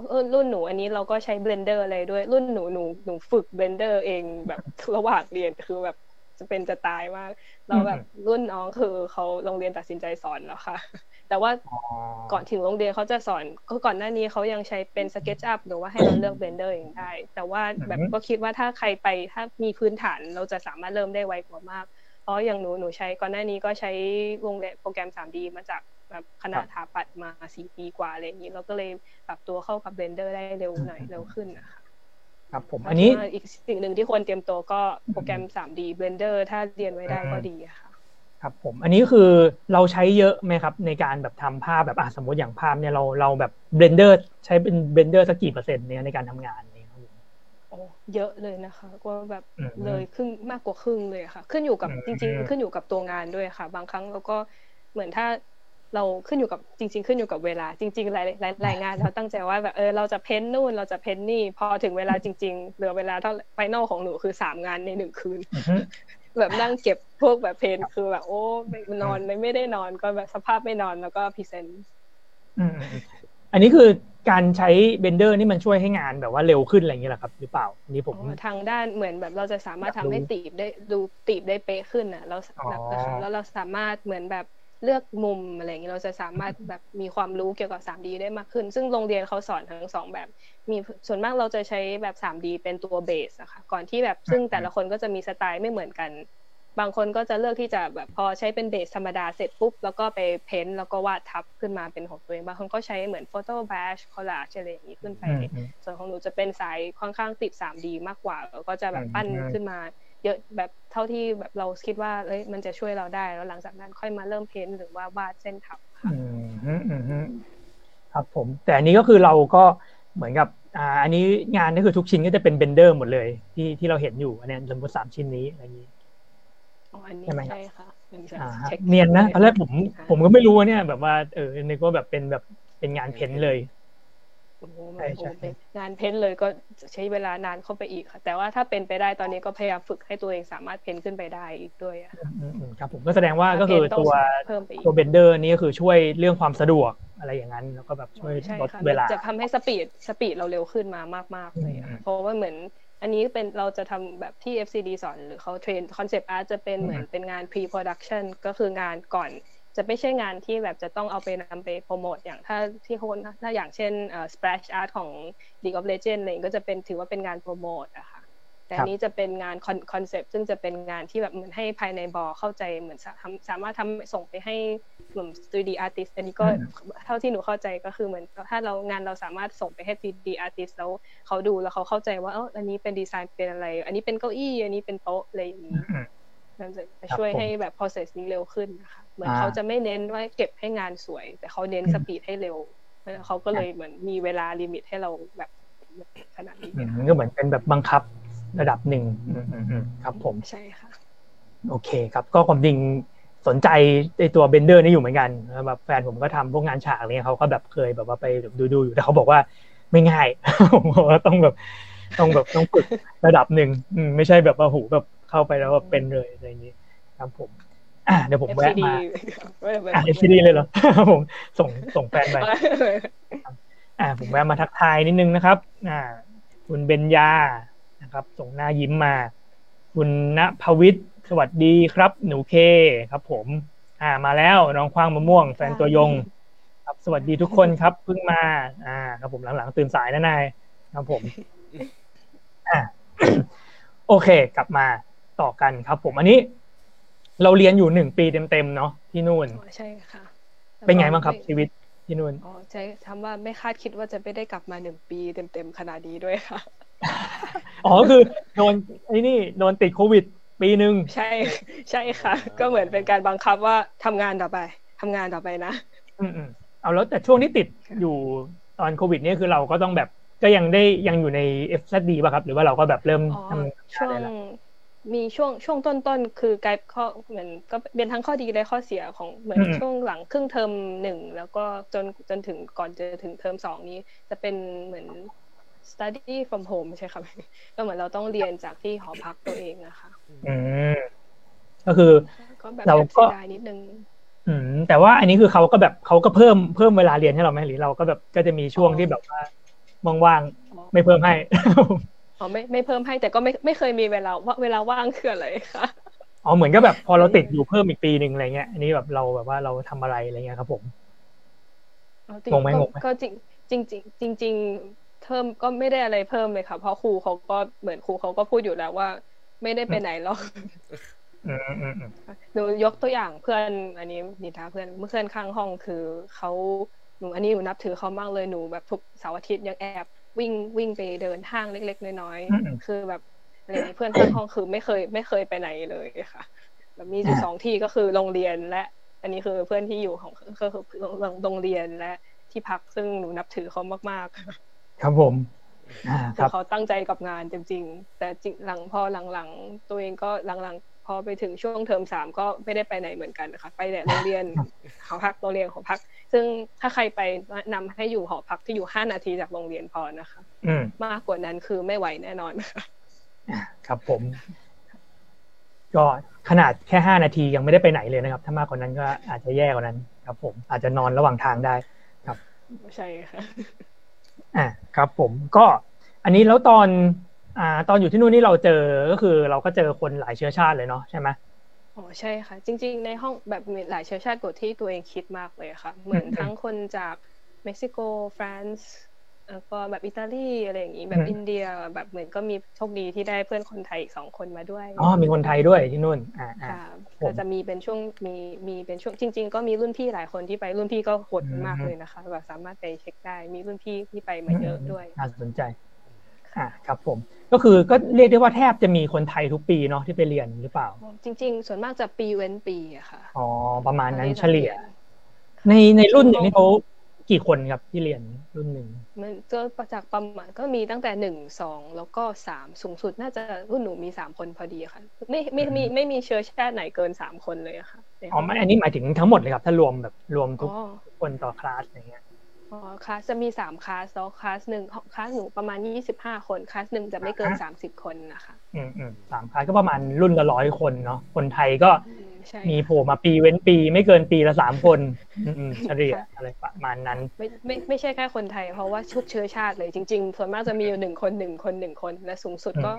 เออรุ่นหนูอันนี้เราก็ใช้ Blender อะไรด้วย รุ่นหนูหนูหนูฝึก Blender เองแบบระหว่างเรียนคือแบบ จะเป็นจะตายมาก เราแบบรุ่นน้องคือเขาโรงเรียนตัดสินใจสอนแล้วค่ะ แต่ว่าอ๋อก่อนถึงโรงเรียนเขาจะสอนก็ก่อนหน้านี้เขายังใช้เป็น SketchUp หรือว่าให้เราเลือก Blender เองได้ แต่ว่าแบบก็คิดว่าถ้าใครไปถ้ามีพื้นฐานเราจะสามารถเริ่มได้ไวกว่ามาก เพราะอย่างหนูหนูใช้ก่อนหน้านี้ก็ใช้โรงเรียนโปรแกรม 3D มาจากแบบคณะถาปัดมาสี่ปีกว่าอะไรอย่างนี้เราก็เลยปรับตัวเข้ากับ Blender ได้เร็วหน่อยเร็วขึ้นนะคะ ครับผมอันนี้เพราะฉะอีกสิ่งหนึ่งที่ควรเตรียมตัวก็โปรแกรม 3D Blender ถ้าเรียนไว้ได้ก็ดีอะค่ะครับผมอันนี้คือเราใช้เยอะไหมครับ ในการแบบทำภาพแบบอะสมมติอย่างภาพเนี่ยเราเราแบบ Blender ใช้เป็น Blender สักกี่เปอร์เซ็นต์เนี่ยในการทำงานเนี่ยครับผมโอ้เยอะเลยนะคะก็แบบอืมเลยครึ่งมากกว่าครึ่งเลยค่ะ ขึ้นอยู่กับอืมจริง ๆ ขึ้นอยู่กับตัวงานด้วยค่ะ บางครั้งเราก็เหมือนถ้า เราขึ้นอยู่กับจริง ๆ ขึ้นอยู่กับเวลา จริงๆหลายหลายหลายงานเราตั้งใจว่าแบบเออเราจะ paint นู่นเราจะ paint นี่ พอถึงเวลาจริง ๆ เหลือเวลาเท่า final ของหนูคือสามงานในหนึ่งคืนอือฮึแบบนั่งเก็บพวกแบบ paint คือแบบโอ้ไม่นอนไม่ไม่ได้นอนก็แบบสภาพไม่นอนแล้วก็ presentอืมอืมอันนี้คือการใช้ Blender นี่มันช่วยให้งานแบบว่าเร็วขึ้นอะไรอย่างเงี้ยเหรอครับหรือเปล่าอันนี้ผมทางด้านเหมือนแบบเราจะสามารถอยากทำรู้ให้ตีบได้ดูตีบได้เป๊ะขึ้นอะเราอ๋อแบบนะคะแล้วเราสามารถเหมือนแบบ เลือกมุมอะไรอย่างเงี้ยเราจะสามารถแบบมีความรู้เกี่ยวกับ 3D ได้มากขึ้น ซึ่งโรงเรียนเขาสอนทั้งสองแบบ มีส่วนมากเราจะใช้แบบ 3D เป็นตัวเบสอะค่ะก่อนที่แบบซึ่งแต่ละคนก็จะมีสไตล์ไม่เหมือนกัน บางคนก็จะเลือกที่จะแบบพอใช้เป็นเบสธรรมดาเสร็จปุ๊บ แล้วก็ไปเพ้นท์แล้วก็วาดทับขึ้นมาเป็นของตัวเอง บางคนก็ใช้เหมือนโฟโต้แบชคอลลาจอะไรอย่างนี้ขึ้นไปอืมอืมส่วนของหนูจะเป็นสายค่อนข้างติด 3D มากกว่าแล้วก็จะแบบปั้นอืมขึ้นมา เยอะแบบเท่าที่แบบเราคิดว่าเอ้ยมันจะช่วยเราได้ แล้วหลังจากนั้นค่อยมาเริ่ม paint หรือว่าวาดเส้นทับค่ะอืมฮึอืมฮึครับผม แต่อันนี้ก็คือเราก็เหมือนกับอ่าอันนี้งานนี่คือทุกชิ้นก็จะเป็น Blender หมดเลย ที่ที่เราเห็นอยู่อันเนี้ยสมมติสามชิ้นนี้อะไรอย่างนี้อ๋ออันนี้ใช่ไหมครับใช่ค่ะหนึ่งจะอ่าฮะช็คเนียนนะตอนแรกผมค่ะผมก็ไม่รู้ว่าเนี่ยแบบว่าเออนึกว่าแบบเป็นแบบเป็นงาน paint เลย โอ้โหใช่มันโอ้โหใช่เป็นงาน paint เลยก็ใช้เวลานานเข้าไปอีกค่ะ แต่ว่าถ้าเป็นไปได้ตอนนี้ก็พยายามฝึกให้ตัวเองสามารถ paint ขึ้นไปได้อีกด้วยอะอืมอืมอืมครับผมก็แสดงว่าก็คือถ้าเพ้นท์ตัวต้องเพิ่มไปอีกตัว Blender นี่ก็คือช่วยเรื่องความสะดวกอะไรอย่างนั้นแล้วก็แบบช่วยใช่ลดค่ะเวลาจะทำให้ speed speed เราเร็วขึ้นมามาก ๆ เลยอะอืมเพราะว่าเหมือนอันนี้เป็นเราจะทำแบบที่ FZD สอนหรือเขา train concept art จะเป็นเหมือนเป็นงาน pre production ก็คืองานก่อน จะไม่ใช่งานที่แบบจะต้องเอาไปนำไปโปรโมทอย่างถ้าที่คนถ้าอย่างเช่นเอ่อ splash art ของ League of Legends อะไรอย่างงี้ก็จะเป็นถือว่าเป็นงานโปรโมทอะค่ะแต่อันนี้จะเป็นงานคอนเซปต์ซึ่งจะเป็นงานที่แบบเหมือนให้ภายในบอเข้าใจเหมือนสาทำสามารถทำส่งไปให้กลุ่ม 3D artist อันนี้ก็อืมเท่าที่หนูเข้าใจก็คือเหมือนถ้าเรางานเราสามารถส่งไปให้ 3D artist แล้วเขาดูแล้วเขาเข้าใจว่าเอออันนี้เป็นดีไซน์เป็นอะไร อันนี้เป็นเก้าอี้อันนี้เป็นโต๊ะอะไรอย่างนี้อืมมันจะครับช่วยผมให้แบบ process นี้เร็วขึ้นนะคะเหมือนอ่าเขาจะไม่เน้นว่าเก็บให้งานสวย แต่เขาเน้นอืมสปีดให้เร็วแล้วเขาก็เลยเหมือนมีเวลาลิมิตให้เราแบบขนาดนี้อืมก็เหมือนเป็นแบบบังคับระดับหนึ่งอืมอืมอืมครับผมใช่ค่ะโอเคครับ ก็ความจริงสนใจในตัวเบนเดอร์นี่อยู่เหมือนกันแล้วแบบแฟนผมก็ทำพวกงานฉากอะไรเงี้ยเขาก็แบบเคยแบบว่าไปดูดูๆอยู่แต่เขาบอกว่าไม่ง่ายผมบอกว่าต้องแบบต้องแบบต้องฝึกระดับหนึ่งอืมไม่ใช่แบบว่าหูแบบเข้าไปแล้วแบบเป็นเลยอะไรอย่างนี้ครับผม อะเดี๋ยวผมแวะ FCD มาไม่ได้แบบอะ FCD เลยเหรอผมส่งส่งแฟนไปอ่าผมแวะมาทักทายนิดนึงนะครับ อ่า คุณเบญญานะครับ ส่งหน้ายิ้มมา คุณณภวิทย์สวัสดีครับ หนูเคครับ ผม อ่ามาแล้วน้องควางมะม่วง แฟนตัวยง ครับ สวัสดีทุกคนครับเพิ่งมา อ่า ครับผมหลังๆตื่นสายนะนายครับผม อ่าโอเค กลับมาต่อกันครับ ผมอันนี้ เราเรียนอยู่หนึ่งปีเต็มๆเนาะที่นู่นอ๋อใช่ค่ะ เป็นไงบ้างครับม่ชีวิตที่นู่นอ๋อใช่ทำว่าไม่คาดคิดว่าจะไม่ได้กลับมาหนึ่งปีเต็มๆขนาดนี้ด้วยค่ะอ๋อคือโดนไอ้นี่โดนติดโควิด ปีหนึ่งใช่ ใช่ค่ะ ก็เหมือนเป็นการบังคับว่าทำงานต่อไปทำงานต่อไปนะอืมอืมเอาแล้วแต่ช่วงที่ติดอยู่ตอนโควิดเนี่ยคือเราก็ต้องแบบก็ยังได้ยังอยู่ใน f z d ป่ะครับ หรือว่าเราก็แบบเริ่มอ๋อทำงานช่วงได้แล้ว มีช่วงช่วงต้นๆคือกลายข้อเหมือนก็เป็นทั้งข้อดีและข้อเสียของเหมือนช่วงหลังครึ่งเทอมหนึ่งแล้วก็จนจนถึงก่อนจะถึงเทอมสองนี้ จะเป็นเหมือน study from home ใช่ครับก็เหมือนเราต้องเรียนจากที่หอพักตัวเองนะคะ อืมก็คือก็แบบเราแอบก็เสียดายนิดนึงอืมแต่ว่าอันนี้คือเขาก็แบบเขาก็เพิ่มเพิ่มเวลาเรียนให้เราไหมหรือเราก็แบบก็จะมีช่วงอ๋อที่แบบว่าว่างอ๋อๆไม่เพิ่มให้ อ๋อไม่ไม่เพิ่มให้แต่ก็ไม่ไม่เคยมีเวลาว่าเวลาว่างคืออะไรค่ะอ๋อเหมือนก็แบบพอเราติดอยู่เพิ่มอีกปีหนึ่งอะไรเงี้ยอันนี้แบบเราแบบว่าเราทำอะไรอะไรเงี้ยครับผมอ๋อจริงงไหมก็งงไหมก็จริงจริงจริงจริงๆเพิ่มก็ไม่ได้อะไรเพิ่มเลยค่ะเพราะครูเขาก็เหมือนครูเขาก็พูดอยู่แล้วว่า ไม่ได้ไปไหนหรอกอืมอืมอืมหนูยกตัวอย่างเพื่อนอันนี้นิทาเพื่อนเพื่อนข้างห้องคือเขาหนูอันนี้หนูนับถือเขามากเลยหนูแบบทุกเสาร์อาทิตย์ยังแอบ วิ่งวิ่งไปเดินห้างเล็ก ๆ น้อยอืมๆคือแบบอะไรอย่างนี้เพื่อนข้างห้องคือไม่เคยไม่เคยไปไหนเลยค่ะแบบมีอยู่สองที่ก็คือโรงเรียนและ อันนี้คือเพื่อนที่อยู่ของก็คือโรงเรียนและที่พักซึ่งหนูนับถือเขามากๆ ครับผมอ่าคือเขาตั้งใจกับงานจริงๆแต่จริงหลังพอหลังๆ ตัวเองก็หลังๆพ อไปถึงช่วงเทอมสามก็ไม่ได้ไปไหนเหมือนกันนะคะ ไปแต่โรงเรียนหอพักโรงเรียนหอพัก ซึ่งถ้าใครไปนำให้อยู่หอพักที่อยู่ห้านาทีจากโรงเรียนพอนะคะมากกว่านั้นคือไม่ไหวแน่นอนค่ะครับผม ก็ขนาดแค่ห้านาทียังไม่ได้ไปไหนเลยนะครับ ถ้ามากกว่านั้นก็อาจจะแย่กว่านั้น ครับ ผมอาจจะนอนระหว่างทางได้ ครับใช่ค่ะอ่าครับ ผมก็ อันนี้แล้วตอน อ่า ตอนอยู่ที่นู่นนี่เราเจอก็คือ เราก็เจอคนหลายเชื้อชาติเลยเนาะใช่ไหมอ๋อใช่ค่ะ จริง ๆ ในห้องแบบมีหลายเชื้อชาติกว่าที่ตัวเองคิดมากเลยค่ะ เหมือนทั้งคนจากเม็กซิโกฝรั่งแล้วก็แบบอิตาลีอะไรอย่างนี้แบบอินเดียแบบเหมือนก็มีโชคดีที่ได้เพื่อนคนไทยอีกสองคนมาด้วยอ๋อมีคนไทยด้วยที่นู่นอ่าค่ะก็จะมีเป็นช่วงมีมีเป็นช่วงจริง ๆ ก็มีรุ่นพี่หลายคนที่ไปรุ่นพี่ก็โหดมากเลยนะคะแบบสามารถไปเช็คได้มีรุ่นพี่ที่ไปมาเยอะด้วยน่าสนใจ อ่าครับผมก็คือก็เรียกได้ว่าแทบจะมีคนไทยทุกปีเนาะที่ไปเรียนหรือเปล่า จริง ๆ ส่วนมากจะปีเว้นปีอะค่ะอ๋อประมาณนั้นเฉลี่ย ในในรุ่นอย่างนี้เขากี่คนครับที่เรียนรุ่นหนึ่งมันก็ประจากประมาณก็มีตั้งแต่หนึ่งสองแล้วก็สามสูงสุดน่าจะรุ่นหนูมีสามคนพอดีค่ะไม่ไม่มีไม่มีเชื้อชาติไหนเกินสามคนเลยค่ะอ๋อไม่อันนี้หมายถึงทั้งหมดเลยครับ ถ้ารวมแบบรวมทุกคนต่อคลาสอย่างเงี้ย อ๋อคลาสจะมีสามคลาสแล้วคลาสหนึ่งคลาสหนูประมาณยี่สิบห้าคนคลาสหนึ่งจะไม่เกินสามสิบคนนะคะอืมอืมสามคลาสก็ประมาณรุ่นละร้อยคนเนาะคนไทยก็มีโผล่มาปีเว้นปีไม่เกินปีละสามคนเฉลี่ยอะไรประมาณนั้น ไม่ไม่ไม่ใช่แค่คนไทย เพราะว่าชุกเชื้อชาติเลยจริง ๆ ส่วนมากจะมีอยู่หนึ่งคนหนึ่งคนหนึ่งคน และสูงสุดก็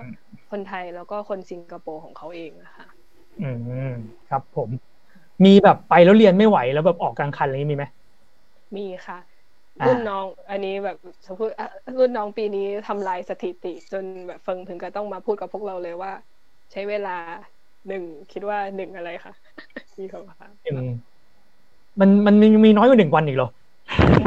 คนไทยแล้วก็คนสิงคโปร์ของเขาเองนะคะอืมครับผม มีแบบไปแล้วเรียนไม่ไหวแล้วแบบออกกลางคันอะไรมีไหมมีค่ะ รุ่นน้อง อันนี้แบบสมมติรุ่นน้องปีนี้ทำลายสถิติ จนแบบเฟิงถึงก็ต้องมาพูดกับพวกเราเลยว่า ใช้เวลาหนึ่งคิดว่าหนึ่งอะไรคะมีคำถามมันมันมีมีน้อยกว่าหนึ่งวันอีกเหรอ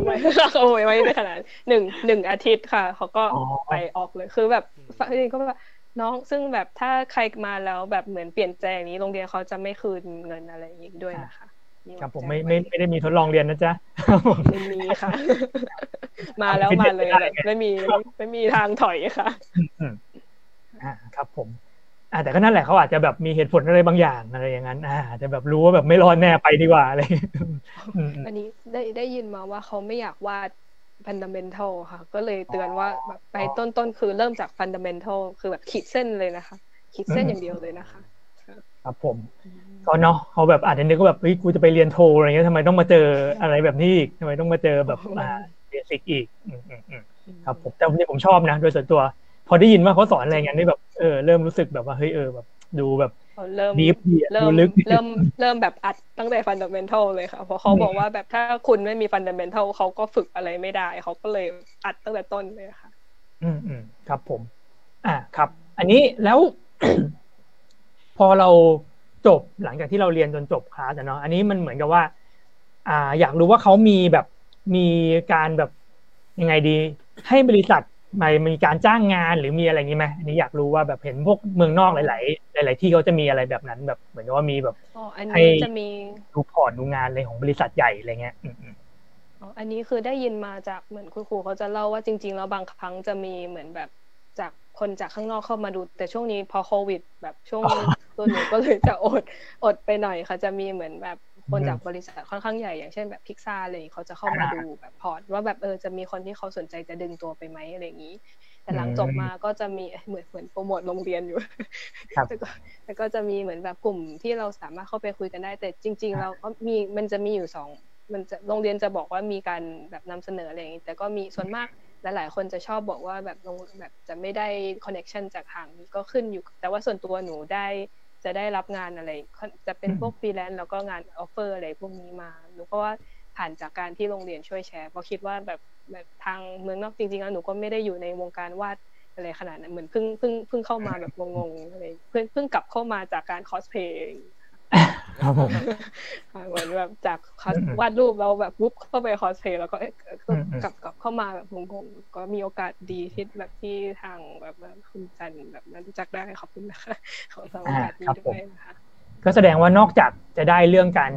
ไม่โอ้ยไม่ได้ขนาดหนึ่งหนึ่งอาทิตย์ค่ะ เขาก็ไปออกเลยคือแบบจริงก็แบบน้องซึ่งแบบถ้าใครมาแล้วแบบเหมือนเปลี่ยนใจอย่างนี้โรงเรียนเขาจะไม่คืนเงินอะไรอย่างนี้ด้วยนะคะ ครับผมไม่ไม่ไม่ได้มีทดลองเรียนนะจ๊ะไม่มีค่ะ มาแล้วมาเลยไม่มีไม่มีทางถอยค่ะอ่าครับผมอ่าแต่ก็นั่นแหละเขาอาจจะแบบมีเหตุผลอะไรบางอย่างอะไรอย่างนั้น อ่าจะแบบรู้ว่าแบบไม่รอดแน่ไปดีกว่าอะไรอันนี้ได้ได้ยินมาว่าเขาไม่อยากวาด fundamental ค่ะ ก็เลยเตือนว่าแบบไปต้นต้นคือเริ่มจาก fundamental คือแบบขีดเส้นเลยนะคะ ขีดเส้นอย่างเดียวเลยนะคะ ครับผม ก็เนาะเขาแบบอาจจะนึกว่าแบบเฮ้ยกูจะไปเรียนโทอะไรเงี้ยทำไมต้องมาเจออะไรแบบนี้อีกทำไมต้องมาเจอแบบอ่า basic อีกครับผมแต่ที่ผมชอบนะ โดยส่วนตัว พอได้ยินว่าเขาสอนอะไรเงี้ยนี่แบบเออเริ่มรู้สึกแบบว่าเฮ้ยเออแบบ ดูแบบเริ่มดีเริ่มลึกเริ่มเริ่มแบบอัดตั้งแต่ fundamental เลยค่ะเพราะเขาบอกว่าแบบถ้าคุณไม่มี fundamental เขาก็ฝึกอะไรไม่ได้เขาก็เลยอัดตั้งแต่ต้นเลยค่ะ อืมอืมครับผม อ่าครับ อันนี้แล้ว พอเรา จบหลังจากที่เราเรียนจนจบคลาสเนาะอันนี้มันเหมือนกับว่า อ่า อยากรู้ว่าเขามีแบบมีการแบบยังไงดี ให้บริษัทม่มีการจ้างงานหรือมีอะไรงี้ไหมอันนี้อยากรู้ว่าแบบเห็นพวกเมืองนอกหลาย ๆ หลาย ๆ ที่เขาจะมีอะไรแบบนั้นแบบเหมือนกับว่ามีแบบให้จะมีดูพอร์ตดูงานอะไรของบริษัทใหญ่อะไรเงี้ยอ๋ออันนี้คือได้ยินมาจากเหมือนคุณครูเขาจะเล่าว่าจริง ๆ แล้วบางครั้งจะมีเหมือนแบบจาก คนจากข้างนอกเข้ามาดู แต่ช่วงนี้พอโควิด แบบช่วงตัวหนูก็เลยจะอดอดไปหน่อยค่ะจะมีเหมือนแบบคนจากบริษัทค่อนข้างใหญ่อย่างเช่นแบบพิกซาอะไรเขาจะเข้ามาดูแบบพอร์ตว่าแบบเออจะมีคนที่เขาสนใจจะดึงตัวไปไหมอะไรอย่างนี้ แต่หลังจบมาก็จะมีเหมือนเหมือนโปรโมทโรงเรียนอยู่แต่ก็แต่ก็จะมีเหมือนแบบกลุ่มที่เราสามารถเข้าไปคุยกันได้ แต่จริง ๆ เราก็มีมันจะมีอยู่สองมันจะโรงเรียนจะบอกว่ามีการแบบนำเสนออะไรอย่างนี้แต่ก็มีส่วนมาก หลายๆคนจะชอบบอกว่าแบบลงแบบจะไม่ได้ connection จากทางนี้ก็ขึ้นอยู่ แต่ว่าส่วนตัวหนูได้จะได้รับงานอะไร จะเป็นพวกฟรีแลนซ์แล้วก็งาน offer อะไรพวกนี้มาหนูก็ว่าผ่านจากการที่โรงเรียนช่วยแชร์เพราะคิดว่าแบบแบบทางเมืองนอกจริงๆแล้วหนูก็ไม่ได้อยู่ในวงการวาดอะไรขนาดนั้นเหมือนเพิ่งเพิ่งเพิ่งเข้ามาแบบงงๆอะไรเพิ่งเพิ่งกลับเข้ามาจากการคอสเพย์ ครับผมเหมือนแบบจากวาดรูปเราแบบวุบเข้าไปคอสเพย์แล้วก็กลับกลับเข้ามาแบบงงๆก็มีโอกาสดีที่แบบที่ทางแบบคุณจันแบบนั้นรู้จักได้ขอบคุณนะคะขอสวัสดีด้วยนะคะก็แสดงว่านอกจากจะได้เรื่องการ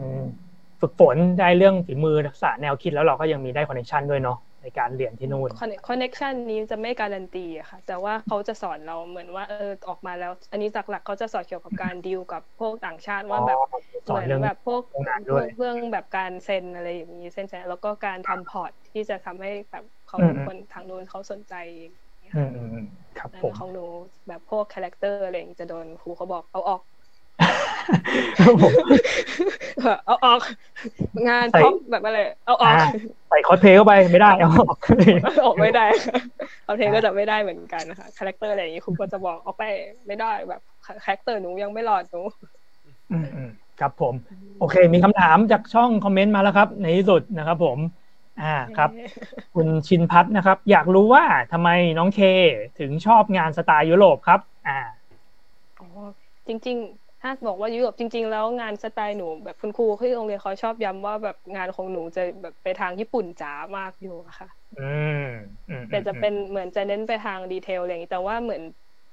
ฝึกฝนได้เรื่องฝีมือทักษะแนวคิดแล้วเราก็ยังมีได้คอนเนคชันด้วยเนาะ ในการเรียนที่นู่นคอนเน c ชันนี้จะไม่การันตีอะค่ะ แต่ว่าเขาจะสอนเราเหมือนว่าเออออกมาแล้ว อันนี้หลักๆเขาจะสอนเกี่ยวกับการดีลกับพวกต่างชาติว่าแบบสอนเหมือนเรื่องแบบพวกงานด้วยเรื่องแบบการเซ็นอะไรอย่างนี้เซ็นแซนแล้วก็การทำ port ที่จะทำให้แบบเขาอืมคนทางนู้นเขาสนใจอย่างเงี้ยอืค่ะมอืมอืมครับแต่ผมของหนูแบบพวก character อะไรอย่างนี้จะโดนครูเขาบอกเอาออกครับผม เอาออก งานใส่ท็อปแบบอะไรเอาออกอ่าใส่คอสเพลย์เข้าไปไม่ได้เอาออกเอาออกไม่ได้ค่ะเอาเพลงก็จะไม่ได้เหมือนกันนะคะ character อะไรอย่างนี้ครูก็จะบอกออกไปไม่ได้แบบ character หนูยังไม่หลอดหนูอืมอืมครับผม โอเค มีคำถามจากช่องคอมเมนต์มาแล้วครับ ในที่สุดนะครับผมอ่าครับ คุณชินพัฒน์นะครับ อยากรู้ว่าทำไมน้องเคถึงชอบงานสไตล์ยุโรปครับ อ่าอ๋อจริง ๆ ถ้าบอกว่ายุโรปจริง ๆ แล้วงานสไตล์หนูแบบคุณครูที่โรงเรียนเขาชอบย้ำว่าแบบงานของหนูจะแบบไปทางญี่ปุ่นจ๋ามากอยู่อะค่ะอืมอืมแต่จะเป็นเหมือนจะเน้นไปทาง detail อะไรอย่างนี้แต่ว่าเหมือน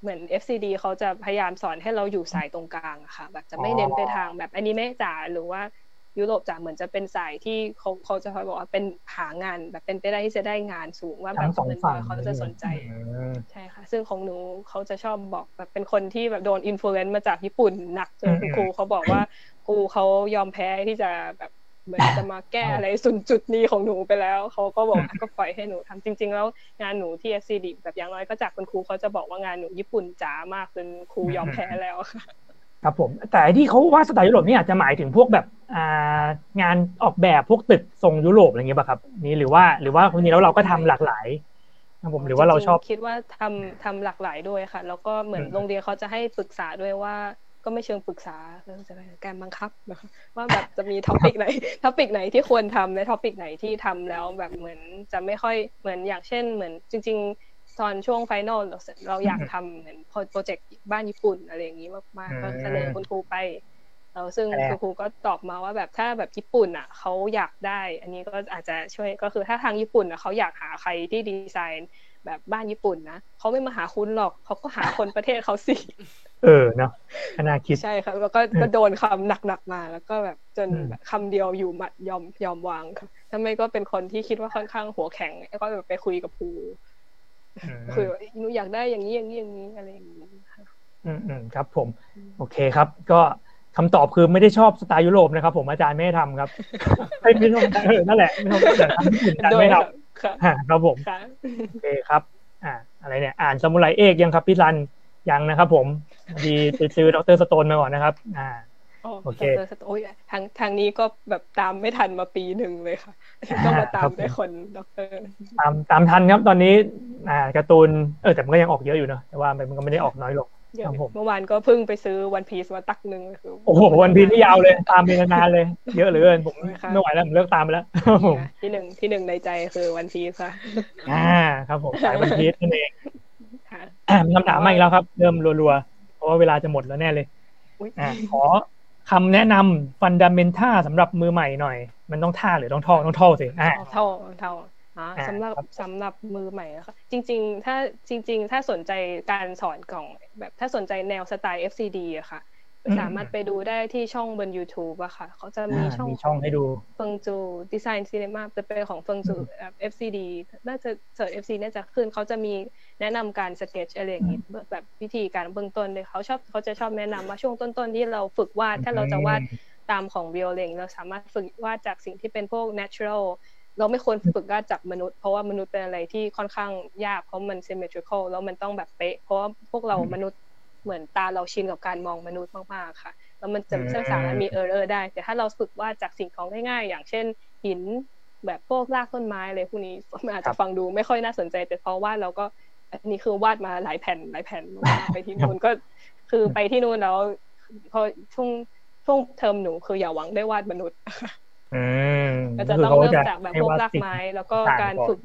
เหมือน FZD เขาจะพยายามสอนให้เราอยู่สายตรงกลางอะค่ะ แบบจะไม่เน้นไปทางแบบอนิเมะจ๋าหรือว่า ยุโรปจ๋าเหมือนจะเป็นสายที่เขาเขาจะคอยบอกว่าเป็นหางานแบบเป็นไปได้ที่จะได้งานสูงว่าแบบทั้งสองเหมือนฝั่งเขาจะสนใจอืมใช่ค่ะ ซึ่งของหนูเขาจะชอบบอกแบบเป็นคนที่แบบโดน influence มาจากญี่ปุ่นหนักจนอืมคุณครูเขาบอกว่าครูเขายอมแพ้ที่จะแบบเหมือนจะมาแก้อะไรสุนจุดนี้ของหนูไปแล้วเขาก็บอกว่าก็ปล่อยให้หนูทำจริง ๆ แล้วงานหนูที่ SCD แบบอย่างน้อยก็จากคุณครูเขาจะบอกว่างานหนูญี่ปุ่นจ๋ามากจนครูยอมแพ้แล้วค่ะ ครับผมแต่ที่เขาว่าสไตล์ยุโรปนี่อาจจะหมายถึงพวกแบบอ่างานออกแบบพวกตึกทรงยุโรปอะไรเงี้ยป่ะครับ นี่หรือว่าหรือว่าคนนี้แล้วเราก็ทำหลากหลายครับผมหรือว่าเราชอบจงๆคิดว่าทำทำหลากหลายด้วยค่ะ แล้วก็เหมือนอืมโรงเรียนเขาจะให้ปรึกษาด้วยว่าก็ไม่เชิงปรึกษาก็จะเป็นการบังคับนะคะว่าแบบจะมี topic ไหน topic ไหนที่ควรทำและ topic ไหนที่ทำแล้วแบบเหมือนจะไม่ค่อยเหมือนอย่างเช่นเหมือนจริง ๆ ตอนช่วง final เราเราอยากทำเหมือนโปรเจกต์บ้านญี่ปุ่นอะไรอย่างนี้มากๆก็เสนอคุณครูไปแล้วซึ่งแต่คุณครูก็ตอบมาว่าแบบถ้าแบบญี่ปุ่นอะเขาอยากได้ อันนี้ก็อาจจะช่วยก็คือถ้าทางญี่ปุ่นอะเขาอยากหาใครที่ดีไซน์แบบบ้านญี่ปุ่นนะเขาไม่มาหาคุณหรอกเขาก็หาคนประเทศเขาสิเออเนาะก็น่าคิดใช่ครับแล้วก็ก็โดนคำหนักๆมา แล้วก็แบบจนอืมแบบคำเดียวอยู่หมัดยอมยอมวางครับถ้าไม่ก็เป็นคนที่คิดว่าค่อนข้างหัวแข็งก็แบบไปคุยกับครูอืม คุยว่าหนูอยากได้อย่างนี้อย่างนี้อย่างนี้อะไรอย่างนี้ค่ะอืมอืมครับ ผม โอเคครับ ก็คำตอบคือไม่ได้ชอบสไตล์ยุโรปนะครับ ผมอาจารย์ไม่ให้ทำครับไม่ไม่ชอบเออนั่นแหละไม่ชอบแต่ทำญี่ปุ่นอาจารย์ด้วยไม่ทค่ะำอ่าครับผมค่ะโอเคครับ อ่า อะไรเนี่ย อ่านสมุไรเอกยังครับพี่รันยังนะครับ ผมพอดีไปซื้อดรสโตนมาก่อนนะครับ อ่า โอเคดรสโอ้ยทางทางนี้ก็แบบตามไม่ทันมาปีหนึ่งเลยค่ะต้องมาตาครัมบด้วยคนด็อกเตอร์ตามตามทันครับตอนนี้ อ่าการ์ตูนเออแต่มันก็ยังออกเยอะอยู่เนอะแต่ว่ามันก็ไม่ได้ออกน้อยลงเยอะครับผมเมื่อวานก็เพิ่งไปซื้อวันพีซมาตักหนึ่งคือโอ้โหวันพีนี่ยาวเลย ตามไปนานๆเลย เยอะเหลือเกินผมค่ะไม่ไหวแล้วผมเลิกตามไปแล้วครับผมที่หนึ่งที่หนึ่งในใจคือวันพีซค่ะอ่าครับผมสายวันพีชนั่นเองค่ะอ่ามีคำถามมาอีกแล้วครับ เริ่มรัวๆเพราะว่าเวลาจะหมดแล้วแน่เลยอุ๊ยอ่าขอ คำแนะนำฟันดัมเมนท่าสำหรับมือใหม่หน่อย มันต้องท่าหรือต้องท่อต้องท่อสิอ่าเท่าเท่าอ่าอ่าสำหรับครับสำหรับมือใหม่นะคะจริง ๆ ถ้าจริง ๆ ถ้าสนใจการสอนของแบบถ้าสนใจแนวสไตล์ FCD อะค่ะอืมสามารถไปดูได้ที่ช่องบน YouTube อะค่ะ เขาจะมีอ่าช่องมีช่องให้ดูเฟิงจูดีไซน์ซีเนมาจะเป็นของเฟิงจูอืมแบบ FCD น่าจะเสิร์ช FC น่าจะขึ้นเขาจะมี แนะนำการสเก็ตอะไรอย่างนี้แบบวิธีการเบื้องต้นเลยเขาชอบเขาจะชอบแนะนำว่าช่วงต้นๆที่เราฝึกวาดถ้าเราจะวาดตามของวิโอเลงเราสามารถฝึกวาดจากสิ่งที่เป็นพวก natural เราไม่ควรฝึกวาดจากมนุษย์เพราะว่ามนุษย์เป็นอะไรที่ค่อนข้างยากเพราะมัน symmetrical แล้วมันต้องแบบเป๊ะ เพราะว่าพวกเราอืมมนุษย์เหมือนตาเราชินกับการมองมนุษย์มากๆค่ะแล้วมันจะอืมไม่สามารถมี error ได้ แต่ถ้าเราฝึกวาดจากสิ่งของง่ายๆ อย่างเช่นหินแบบพวกรากต้นไม้อะไรพวกนี้มันอาจจะฟังดูไม่ค่อยน่าสนใจ แต่พอวาดเราก็ อันนี้คือวาดมาหลายแผ่นหลายแผ่นมากๆไปที่นู่นก็คือไปที่นู่นแล้วพอช่วงช่วงเทอมหนูคืออย่าหวังได้วาดมนุษย์อืมก็จะคืต้องขาเริ่มจะจากแบบให้พวกวดรากสิ่งไม้ แล้วก็ต่างๆการก่อนฝึก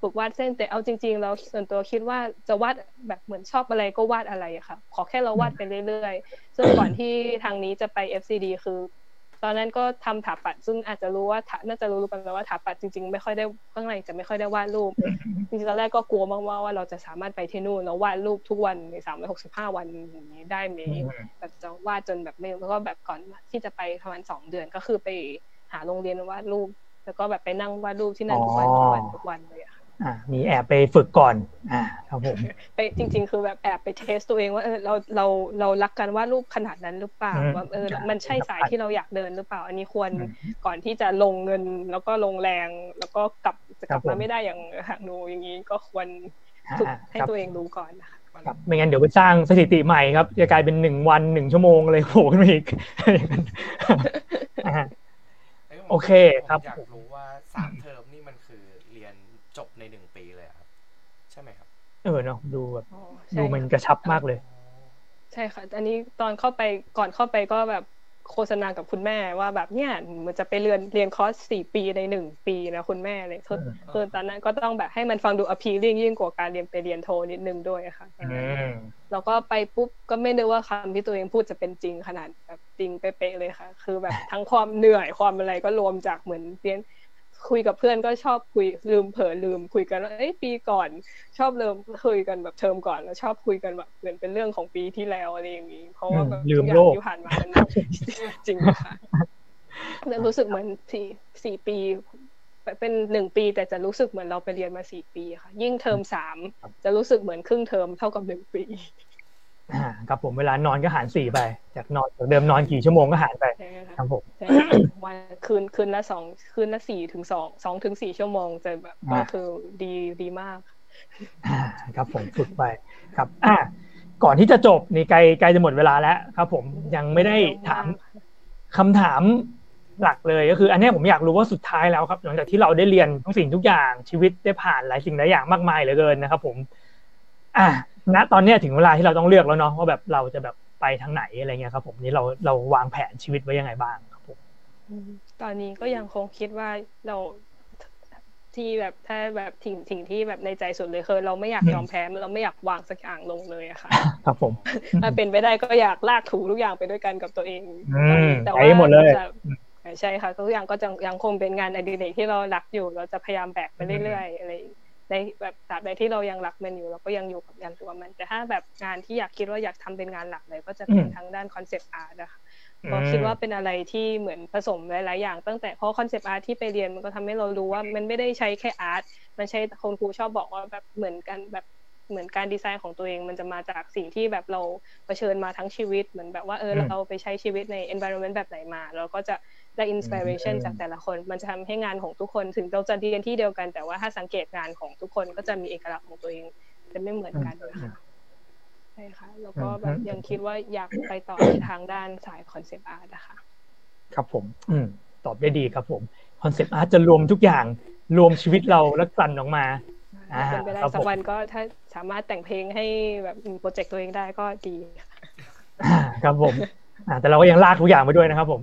ฝึกวาดเส้นแต่เอาจริงๆแล้วส่วนตัวคิดว่าจะวาดแบบเหมือนชอบอะไรก็วาดอะไรอะค่ะ ขอแค่เราวาดไปเรื่อยๆ ซึ่งก่อนที่ทางนี้จะไป FCD คือ ตอนนั้นก็ทำถาปัดซึ่งอาจจะรู้ว่าน่าจะรู้กันแล้วว่าถาปัดจริงๆไม่ค่อยได้ข้างในจะไม่ค่อยได้วาดรูปจริงๆตอนแรกก็กลัวมากๆว่าเราจะสามารถไปที่นู่นแล้ววาดรูปทุกวันในสามร้อยหกสิบห้าวันอย่างนี้ได้ไหมแบบจะวาดจนแบบไม่แล้วก็แบบก่อนที่จะไปประมาณสองเดือนก็คือไปหาโรงเรียนวาดรูป แล้วก็แบบไปนั่งวาดรูปที่นั่นทุกวันทุกวันทุกวันเลยค่ะอ่า มีแอบไปฝึกก่อน อ่าครับผมไปจริง ๆ คือแบบแอบไปเทสตัวเองว่าเออเราเราเรารักกันวาดรูปขนาดนั้นหรือเปล่าว่าเออมันใช่สายที่เราอยากเดินหรือเปล่า อันนี้ควรก่อนที่จะลงเงิน แล้วก็ลงแรง แล้วก็กลับจะกลับมาไม่ได้อย่างหางนูอย่างนี้ก็ควรฝึกให้ตัวเองรู้ก่อนนะคะครับไม่งั้นเดี๋ยวไปสร้างสถิติใหม่ครับ จะกลายเป็นหนึ่งวันหนึ่งชั่วโมงเลยโผล่ขึ้นมาอีกโอเคครับอยากรู้ว่าสามเทอมนี่มันคือเรียนจบในหนึ่งปีเลยครับ ใช่ไหมครับ เออเนาะดูแบบดูมันกระชับมากเลย ใช่ค่ะ อันนี้ตอนเข้าไปก่อนเข้าไปก็แบบโฆษณากับคุณแม่ว่าแบบเนี่ยมันจะไปเรียนเรียนคอร์สสี่ปีในหนึ่งปีนะคุณแม่เลยคือคือตอนนั้นก็ต้องแบบให้มันฟังดู appealing ยิ่งกว่าการเรียนไปเรียนโทนิดนึงด้วยค่ะแล้วก็ไปปุ๊บก็ไม่นึกว่าคำที่ตัวเองพูดจะเป็นจริงขนาดแบบจริงเป๊ะเลยค่ะ คือแบบทั้งความเหนื่อยความอะไรก็รวมจากเหมือนเรียน คุยกับเพื่อนก็ชอบคุยลืมเผลอลืมคุยกันว่าเอ้ยปีก่อน ชอบเริ่มคุยกันแบบเทอมก่อนแล้วชอบคุยกันแบบเหมือนเป็นเรื่องของปีที่แล้วอะไรอย่างนี้ เพราะว่าแบบทุกอย่างที่ผ่านมามันจริงค่ะแล้วรู้สึกเหมือนสี่สี่ปี เป็นหนึ่งปีแต่จะรู้สึกเหมือนเราไปเรียนมาสี่ปีค่ะ ยิ่งเทอมสามจะรู้สึกเหมือนครึ่งเทอมเท่ากับหนึ่งปีอ่า ครับผมเวลานอนก็หารสี่ไป จากนอนจากเดิมนอนกี่ชั่วโมงก็หารไปครับผมวันคืนคืนละสองคืนละสี่ถึงสองสองถึงสี่ชั่วโมงจะแบบก็คือดีดีมากอ่าครับผมฝึกไปครับอ่าก่อนที่จะจบนี่ใกล้ใกล้จะหมดเวลาแล้วครับ ผมยังไม่ได้ถามคำถามหลักเลยก็คืออันนี้ผมอยากรู้ว่าสุดท้ายแล้วครับ หลังจากที่เราได้เรียนทุกสิ่งทุกอย่างชีวิตได้ผ่านหลายสิ่งหลายอย่างมากมายเหลือเกินนะครับ ผม อ่า ณตอนนี้ถึงเวลาที่เราต้องเลือกแล้วเนาะว่าแบบเราจะแบบไปทางไหนอะไรเงี้ยครับ ผมนี่เราเราวางแผนชีวิตไว้ยังไงบ้างครับผมตอนนี้ก็ยังคงคิดว่าเราที่แบบถ้าแบบถิ่งถิ่งที่แบบในใจสุดเลยคือเราไม่อยากยอมแพ้เราไม่อยากวางสักอย่างลงเลยอะค่ะ ครับผมถ้าเป็นไปได้ก็อยากลากถูทุกอย่างไปด้วยกันกับตัวเองแต่ว่าหมดเลยใช่ค่ะทุกอย่างก็จะยังคงเป็นงานอดิเรกที่เรารักอยู่เราจะพยายามแบกไปเรื่อยๆอะไร ในแบบตราบใดที่เรายังรักมันอยู่เราก็ยังอยู่กับยันตัวมัน แต่ถ้าแบบงานที่อยากคิดว่าอยากทำเป็นงานหลักเลยก็จะเป็นทางด้าน concept art นะคะก็คิดว่าเป็นอะไรที่เหมือนผสมหลาย ๆ อย่างตั้งแต่เพราะ concept art ที่ไปเรียนมันก็ทำให้เรารู้ว่ามันไม่ได้ใช้แค่ art มันใช้คนครูชอบบอกว่าแบบเหมือนกันแบบเหมือนการดีไซน์ของตัวเองมันจะมาจากสิ่งที่แบบเราเผชิญมาทั้งชีวิตเหมือนแบบว่าเออเราไปใช้ชีวิตใน environment แบบไหนมา เราก็จะ ได้ inspiration จากแต่ละคน มันจะทำให้งานของทุกคนถึงเราจะเรียนที่เดียวกันแต่ว่าถ้าสังเกตงานของทุกคนก็จะมีเอกลักษณ์ของตัวเองจะไม่เหมือนกันนะคะใช่ค่ะแล้วก็แบบยังคิดว่าอยากไปต่อทางด้านสาย concept art นะคะครับผม อืมตอบได้ดีครับผม concept art จะรวมทุกอย่างรวมชีวิตเราแล้วกลั่นออกมาเป็นไปได้สักวันก็ถ้าสามารถแต่งเพลงให้แบบโปรเจกต์ตัวเองได้ก็ดีครับผม แต่เราก็ยังลากทุกอย่างไปด้วยนะครับ ผม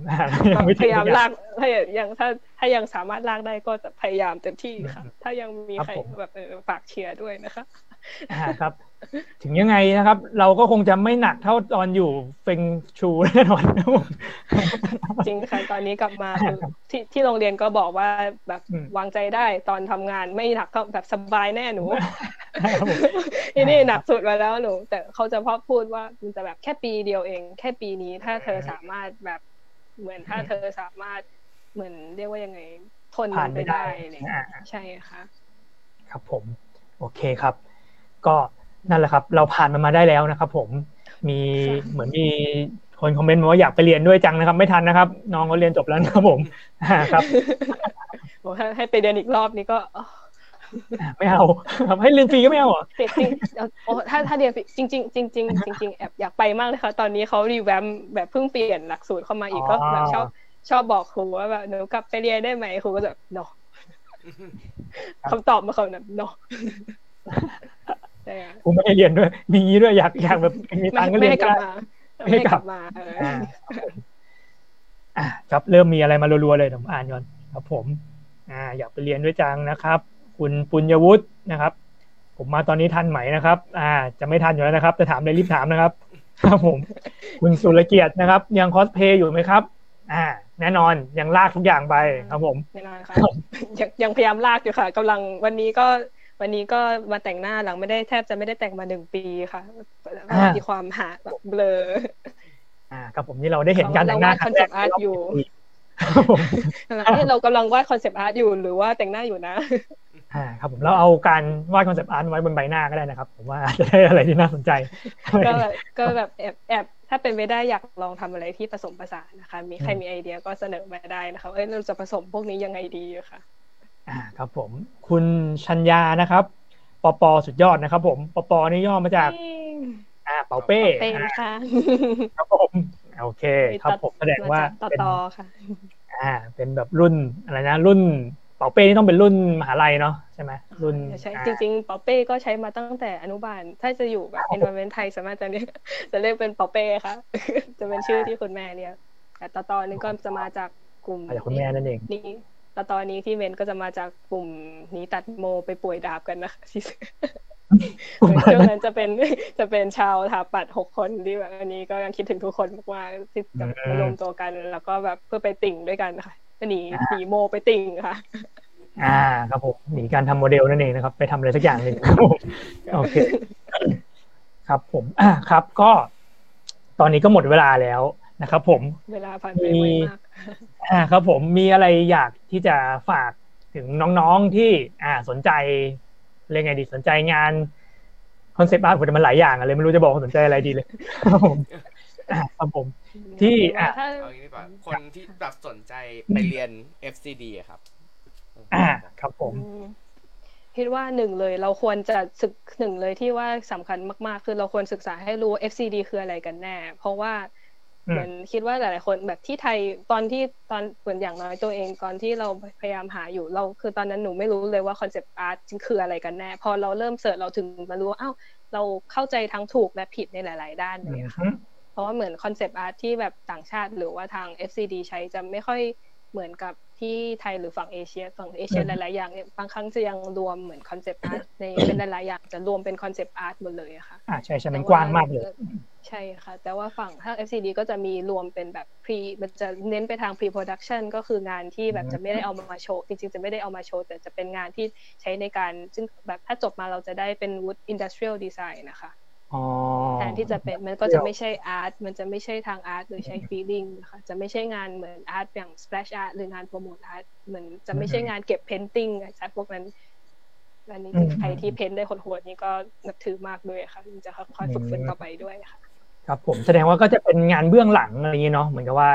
พยายามลากถ้ายังถ้าถ้ายังสามารถลากได้ก็จะพยายามเต็มที่ค่ะ ถ้ายังมีใครแบบฝากเชียร์ด้วยนะคะ ครับ ถึงยังไงนะครับ เราก็คงจะไม่หนักเท่าตอนอยู่เฟงชูแน่นอนนะผมจริงค่ะตอนนี้กลับมาคือที่ที่โรงเรียนก็บอกว่าแบบวางใจได้ตอนทำงานไม่หนักก็แบบสบายแน่หนูที่นี่หนักสุดมาแล้วหนู แต่เขาจะพอพูดว่ามันจะแบบแค่ปีเดียวเอง แค่ปีนี้ถ้าเธอสามารถแบบเหมือนถ้าเธอสามารถเหมือนเรียกว่ายังไง ทนไปได้เลยใช่ค่ะครับผม โอเคครับ ก็นั่นแหละครับ เราผ่านมันมาได้แล้วนะครับ ผมมีเหมือนมีคนคอมเมนต์มาว่าอยากไปเรียนด้วยจังนะครับ ไม่ทันนะครับ น้องเขาเรียนจบแล้วนะครับผมครับให้ไปเรียนอีกรอบนี้ก็ไม่เอาครับให้เรียนฟรีก็ไม่เอาจริงจริงถ้าถ้าเรียนฟรีจริงจริงจริงจริงจริงแอบอยากไปมากเลยค่ะตอนนี้เขารีแวมแบบเพิ่งเปลี่ยนหลักสูตรเข้ามาอีกก็แบบชอบชอบบอกครูว่าแบบหนูกลับไปเรียนได้ไหมครูก็จะเนาะคำตอบมาเขาแบบเนาะ กูไม่ให้เรียนด้วย มีด้วยอยากอยากแบบมีตังค์ก็เรียนกลับมาไม่กลับมาอ่าครับเริ่มมีอะไรมารัวๆเลยผมอ่านก่อนครับ ผม อ่า อยากไปเรียนด้วยจังนะครับ คุณปุญญวุฒินะครับ ผมมาตอนนี้ทันไหมนะครับ อ่า จะไม่ทันอยู่แล้วนะครับแต่ถามเลยรีบถามนะครับครับผม คุณสุรเกียรตินะครับ ยังคอสเพย์อยู่ไหมครับ อ่า แน่นอนยังลากทุกอย่างไปครับผมแน่นอนค่ะยังยังพยายามลากอยู่ค่ะกำลังวันนี้ก็ วันนี้ก็มาแต่งหน้าหลังไม่ได้แทบจะไม่ได้แต่งมาหนึ่งปีค่ะอ่ามีมีความหาแบบเบลออ่าครับผมนี่เราได้เห็นการแต่งหน้าครั้งแรกเราวาด concept art อยู่ครับผมเอ๊ะเรากำลังวาดคอนเซปต์อาร์ตอยู่หรือว่าแต่งหน้าอยู่นะอ่าครับผมเราเอาการวาด concept art ไว้บนใบหน้าก็ได้นะครับ ผมว่าจะได้อะไรที่น่าสนใจ ก็แบบก็แบบแอบแอบถ้าเป็นไปได้อยากลองทำอะไรที่ผสมผสานนะคะ มีใครมีไอเดียก็เสนอมาได้นะคะเอ้ยเราจะผสมพวกนี้ยังไงดีอะค่ะ อ่าครับผม คุณชัญญานะครับปปสุดยอดนะครับ ผมปปนี่ย่อมาจาก อ่า เป่าเป้เป็นอ่าค่ะครับผมโอเค ครับผมแสดงว่าต่อเป็นต่อค่ะ อ่า เป็นแบบรุ่นอะไรนะรุ่นเป่าเป้นี่ต้องเป็นรุ่นมหาลัยเนาะใช่ไหมรุ่นใช่อ่าจริงๆเปาเป้ก็ใช้มาตั้งแต่อนุบาล ถ้าจะอยู่แบบ environment ไทยสามารถจะเรียกจะเรียกเป็นเปาเป้ค่ะ จะเป็นชื่อที่คุณแม่เรียกแต่ต่อตอนนี้ก็จะมาจากกลุ่มมาจากคุณแม่นั่นเองนี้ ต่อตอนนี้ที่เมนก็จะมาจากกลุ่มนี้ตัดโมไปป่วยดาบกันนะคะที่ช่วงนั้นจะเป็นจะเป็นชาวถาปัดหกคนที่แบบอันนี้ก็ยังคิดถึงทุกคนมากๆที่จะอืมมารวมตัวกัน แล้วก็แบบเพื่อไปติ่งด้วยกันค่ะก็หนีหนีโมไปติ่งค่ะ อ่าครับผมหนีการทำโมเดลนั่นเองนะครับ ไปทำอะไรสักอย่างหนึ่งครับผมโอเคครับผมอ่าครับก็ ตอนนี้ก็หมดเวลาแล้วนะครับผมเวลาผ่านไปไวมาก อ่าครับผมมีอะไรอยากที่จะฝากถึงน้องๆที่อ่าสนใจเรียกไงดีสนใจงานconcept art ผมมันหลายอย่างอะเลยไม่รู้จะบอกว่าสนใจอะไรดีเลยครับผมอ่าครับผม ที่ว่าอะถ้าเอางี้ดีกว่าคนที่แบบสนใจไปเรียน FZD อะครับ อ่าครับผมอืมคิดว่าหนึ่งเลย เราควรจะศึกหนึ่งเลยที่ว่าสำคัญมาก ๆ คือเราควรศึกษาให้รู้ว่า FCD คืออะไรกันแน่ เพราะว่าอืม เหมือนคิดว่าหลายๆคนแบบที่ไทยตอนที่ตอนเหมือนอย่างน้อยตัวเองตอนที่เราพยายามหาอยู่เราคือตอนนั้นหนูไม่รู้เลยว่า concept artคืออะไรกันแน่พอเราเริ่ม search เราถึงมารู้ว่าอ้าวเราเข้าใจทั้งถูกและผิดในหลาย ๆ ด้านเลยอะค่ะเพราะว่าเหมือน concept art ที่แบบต่างชาติหรือว่าทาง FCD ใช้จะไม่ค่อยเหมือนกับที่ไทยหรือฝั่งเอเชียฝั่งเอเชียอืหมลาย ๆ อย่างเนี่ยบางครั้งจะยังรวมเหมือน concept art ในเป็นหลาย ๆ อย่างจะรวมเป็น concept art หมดเลยอะค่ะอ่าใช่ใช่มันกว้างมากเลย ใช่ค่ะ แต่ว่าฝั่งถ้า FCD ก็จะมีรวมเป็นแบบ pre มันจะเน้นไปทาง pre production ก็คืองานที่แบบจะไม่ได้เอามาโชว์ จริง ๆ จะไม่ได้เอามาโชว์ แต่จะเป็นงานที่ใช้ในการ ซึ่งแบบถ้าจบมาเราจะได้เป็น wood industrial design นะคะอ๋อแทนที่จะเป็นมันก็จะไม่ใช่อาร์ตมันจะไม่ใช่ทางอาร์ตหรือใช้ feeling นะคะจะไม่ใช่งานเหมือนอาร์ตอย่าง splash art หรืองานโปรโมทอาร์ตเหมือนจะไม่ใช่งานเก็บ painting อะจากพวกนั้นอันนี้ใครที่เพ้นได้โหดๆนี่ก็นับถือมากด้วยค่ะจะค่อยๆฝึกฝนต่อไปด้วยค่ะ ครับผมแสดงว่าก็จะเป็นงานเบื้องหลังอะไรอย่างนี้เนาะเหมือนกับว่า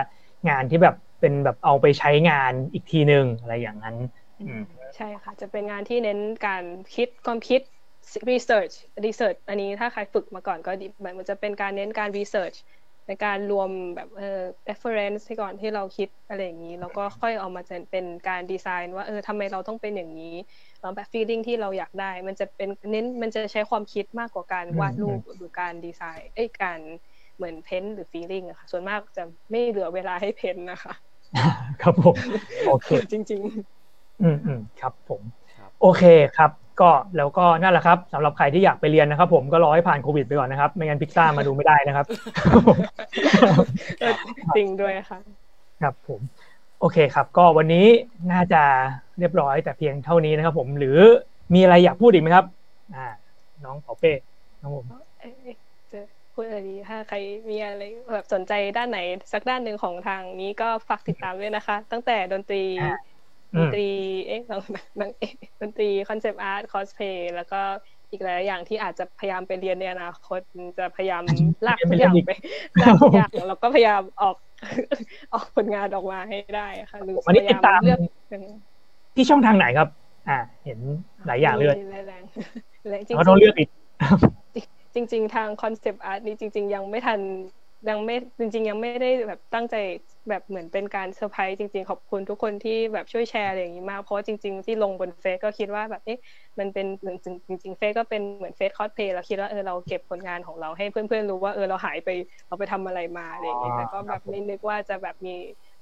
งานที่แบบเป็นแบบเอาไปใช้งานอีกทีหนึ่งอะไรอย่างนั้นใช่ค่ะ จะเป็นงานที่เน้นการคิดความคิด research research อันนี้ถ้าใครฝึกมาก่อนก็ดีมันจะเป็นการเน้นการ research ในการรวมแบบเออ reference ที่ก่อนที่เราคิดอะไรอย่างนี้ แล้วก็ค่อยเอามาเป็นการดีไซน์ว่าเออทำไมเราต้องเป็นอย่างนี้แล้วแบบ feeling ที่เราอยากได้ มันจะเป็นเน้นมันจะใช้ความคิดมากกว่าการวาดรูปหรือการดีไซน์เอ้ยการเหมือนเพ้นหรือ feeling อะค่ะ ส่วนมากจะไม่เหลือเวลาให้เพ้นนะคะ ครับผม โอเค จริงอืมอืมครับผมครับโอเคครับ ก็แล้วก็นั่นแหละครับสำหรับใครที่อยากไปเรียนนะครับ ผมก็รอให้ผ่านโควิดไปก่อนนะครับ ไม่งั้นพิกซ่ามาดูไม่ได้นะครับๆจริงด้วยค่ะ ครับผมโอเคครับ ก็วันนี้น่าจะเรียบร้อยแต่เพียงเท่านี้นะครับ ผมหรือมีอะไรอยากพูดอีกไหมครับ อ่า น้องเปาเป้น้องผมเอ๊ะจะพูดอะไรดีถ้าใครมีอะไรแบบสนใจด้านไหนสักด้านหนึ่งของทางนี้ก็ฝากติดตามด้วยนะคะ ตั้งแต่ดนตรีอ่า ดนตรีเอ๊ะนางนางเอ๊ะดนตรีคอนเซปต์อาร์ตคอสเพย์แล้วก็อีกหลายอย่างที่อาจจะพยายามไปเรียนในอนาคตจะพยายามลากทุกอย่างไปลากทุกอย่างแล้วก็พยายามออกออกผลงานออกมาให้ได้ค่ะหรือผมอันนี้พติยาดยามตามเลือกเป็นที่ช่องทางไหนครับ อ่า เห็นหลายอย่างเลยมีหลายแรงและจริงเขาต้องเลือกอีกจริง ๆ ทาง concept art นี้จริง ๆ ยังไม่ทัน ยังไม่จริง ๆ ยังไม่ได้แบบตั้งใจแบบเหมือนเป็นการเซอร์ไพรส์จริง ๆ ขอบคุณทุกคนที่แบบช่วยแชร์อะไรอย่างนี้มากเพราะว่าจริง ๆ ที่ลงบนเฟซก็คิดว่าแบบเอ๊ะมันเป็นเหมือนจริงๆเฟซก็เป็นเหมือนเฟซคอสเพลย์เราคิดว่าเออเราเก็บผลงานของเราให้เพื่อนๆรู้ว่าเออเราหายไปเราไปทำอะไรมาอะไรอย่างเงี้ยอ๋อแต่ก็แบครับผมไม่นึกว่าจะแบบมี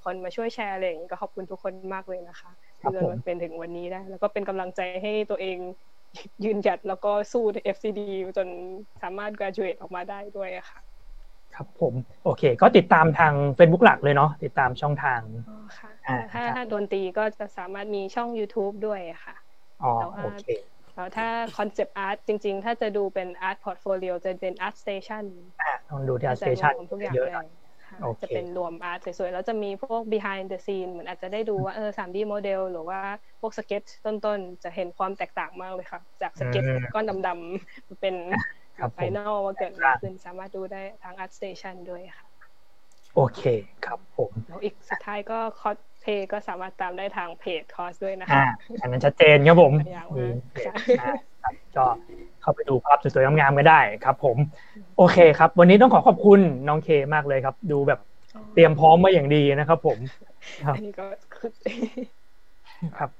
คนมาช่วยแชร์อะไรอย่างงี้ก็ขอบคุณทุกคนมากเลยนะคะครับที่ผมมันเป็นถึงวันนี้ได้แล้วก็เป็นกำลังใจให้ตัวเองยืนหยัดแล้วก็สู้ใน FZD จนสามารถ graduate ออกมาได้ด้วยอะค่ะ ครับผมโอเค ก็ติดตามทาง Facebook หลักเลยเนาะติดตามช่องทางอ๋อค่ะอ่าถ้าครับถ้าดนตรีก็จะสามารถมีช่อง YouTube ด้วยค่ะอ๋อแต่ว่าโอเคแล้วถ้า concept art จริง ๆ ถ้าจะดูเป็น art portfolio จะเป็น ArtStation อะต้องดูที่จะสเตชันรวมทุกอย่างเยอะเลหน่อยยค่ะโอเคจะเป็นรวม art สวยๆ แล้วจะมีพวก behind the scene เหมือนอาจจะได้ดูว่าเออ 3D โมเดลหรือว่าพวกสเก็ตต้นๆ จะเห็นความแตกต่างมากเลยค่ะ จากสเก็ตก้อนดำๆมาเป็นครับผม final ว่าเกิดอะไรขึ้นสามารถดูได้ทาง ArtStation ด้วยค่ะ โอเคครับผมแล้วอีกสุดท้ายก็คอสเพลย์ก็สามารถตามได้ทางเพจคอสด้วยนะอ่าคะอันนั้นชัดเจนครับผมอยากมีมากเพจค่ะอ่าครับก็เข้าไปดูภาพสวยๆงามๆก็ได้ครับ ผม โอเคครับ วันนี้ต้องขอขอบคุณน้องเคมากเลยครับ ดูแบบเตรียมพร้อมมาอย่างดีนะครับ ผมครับอันนี้ก็คือครับ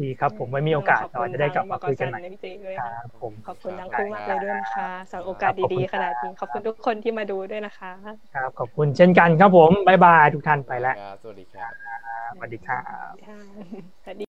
ดีครับผมไว้มีโอกาสเราจะได้กลับมาคุยกันใหม่จริงๆเลยคค่ะรับผมขอบคุณทั้งคู่มากเลยด้วยนะคะสำหรับโอกาสดีๆขนาดนี้ขอบคุณทุกคนที่มาดูด้วยนะคะครับขอบคุณเช่นกันครับผมบ๊ายบายทุกท่านไปแล้วครับสวัสดีครับสวัสดีครับค่ะสวัสดี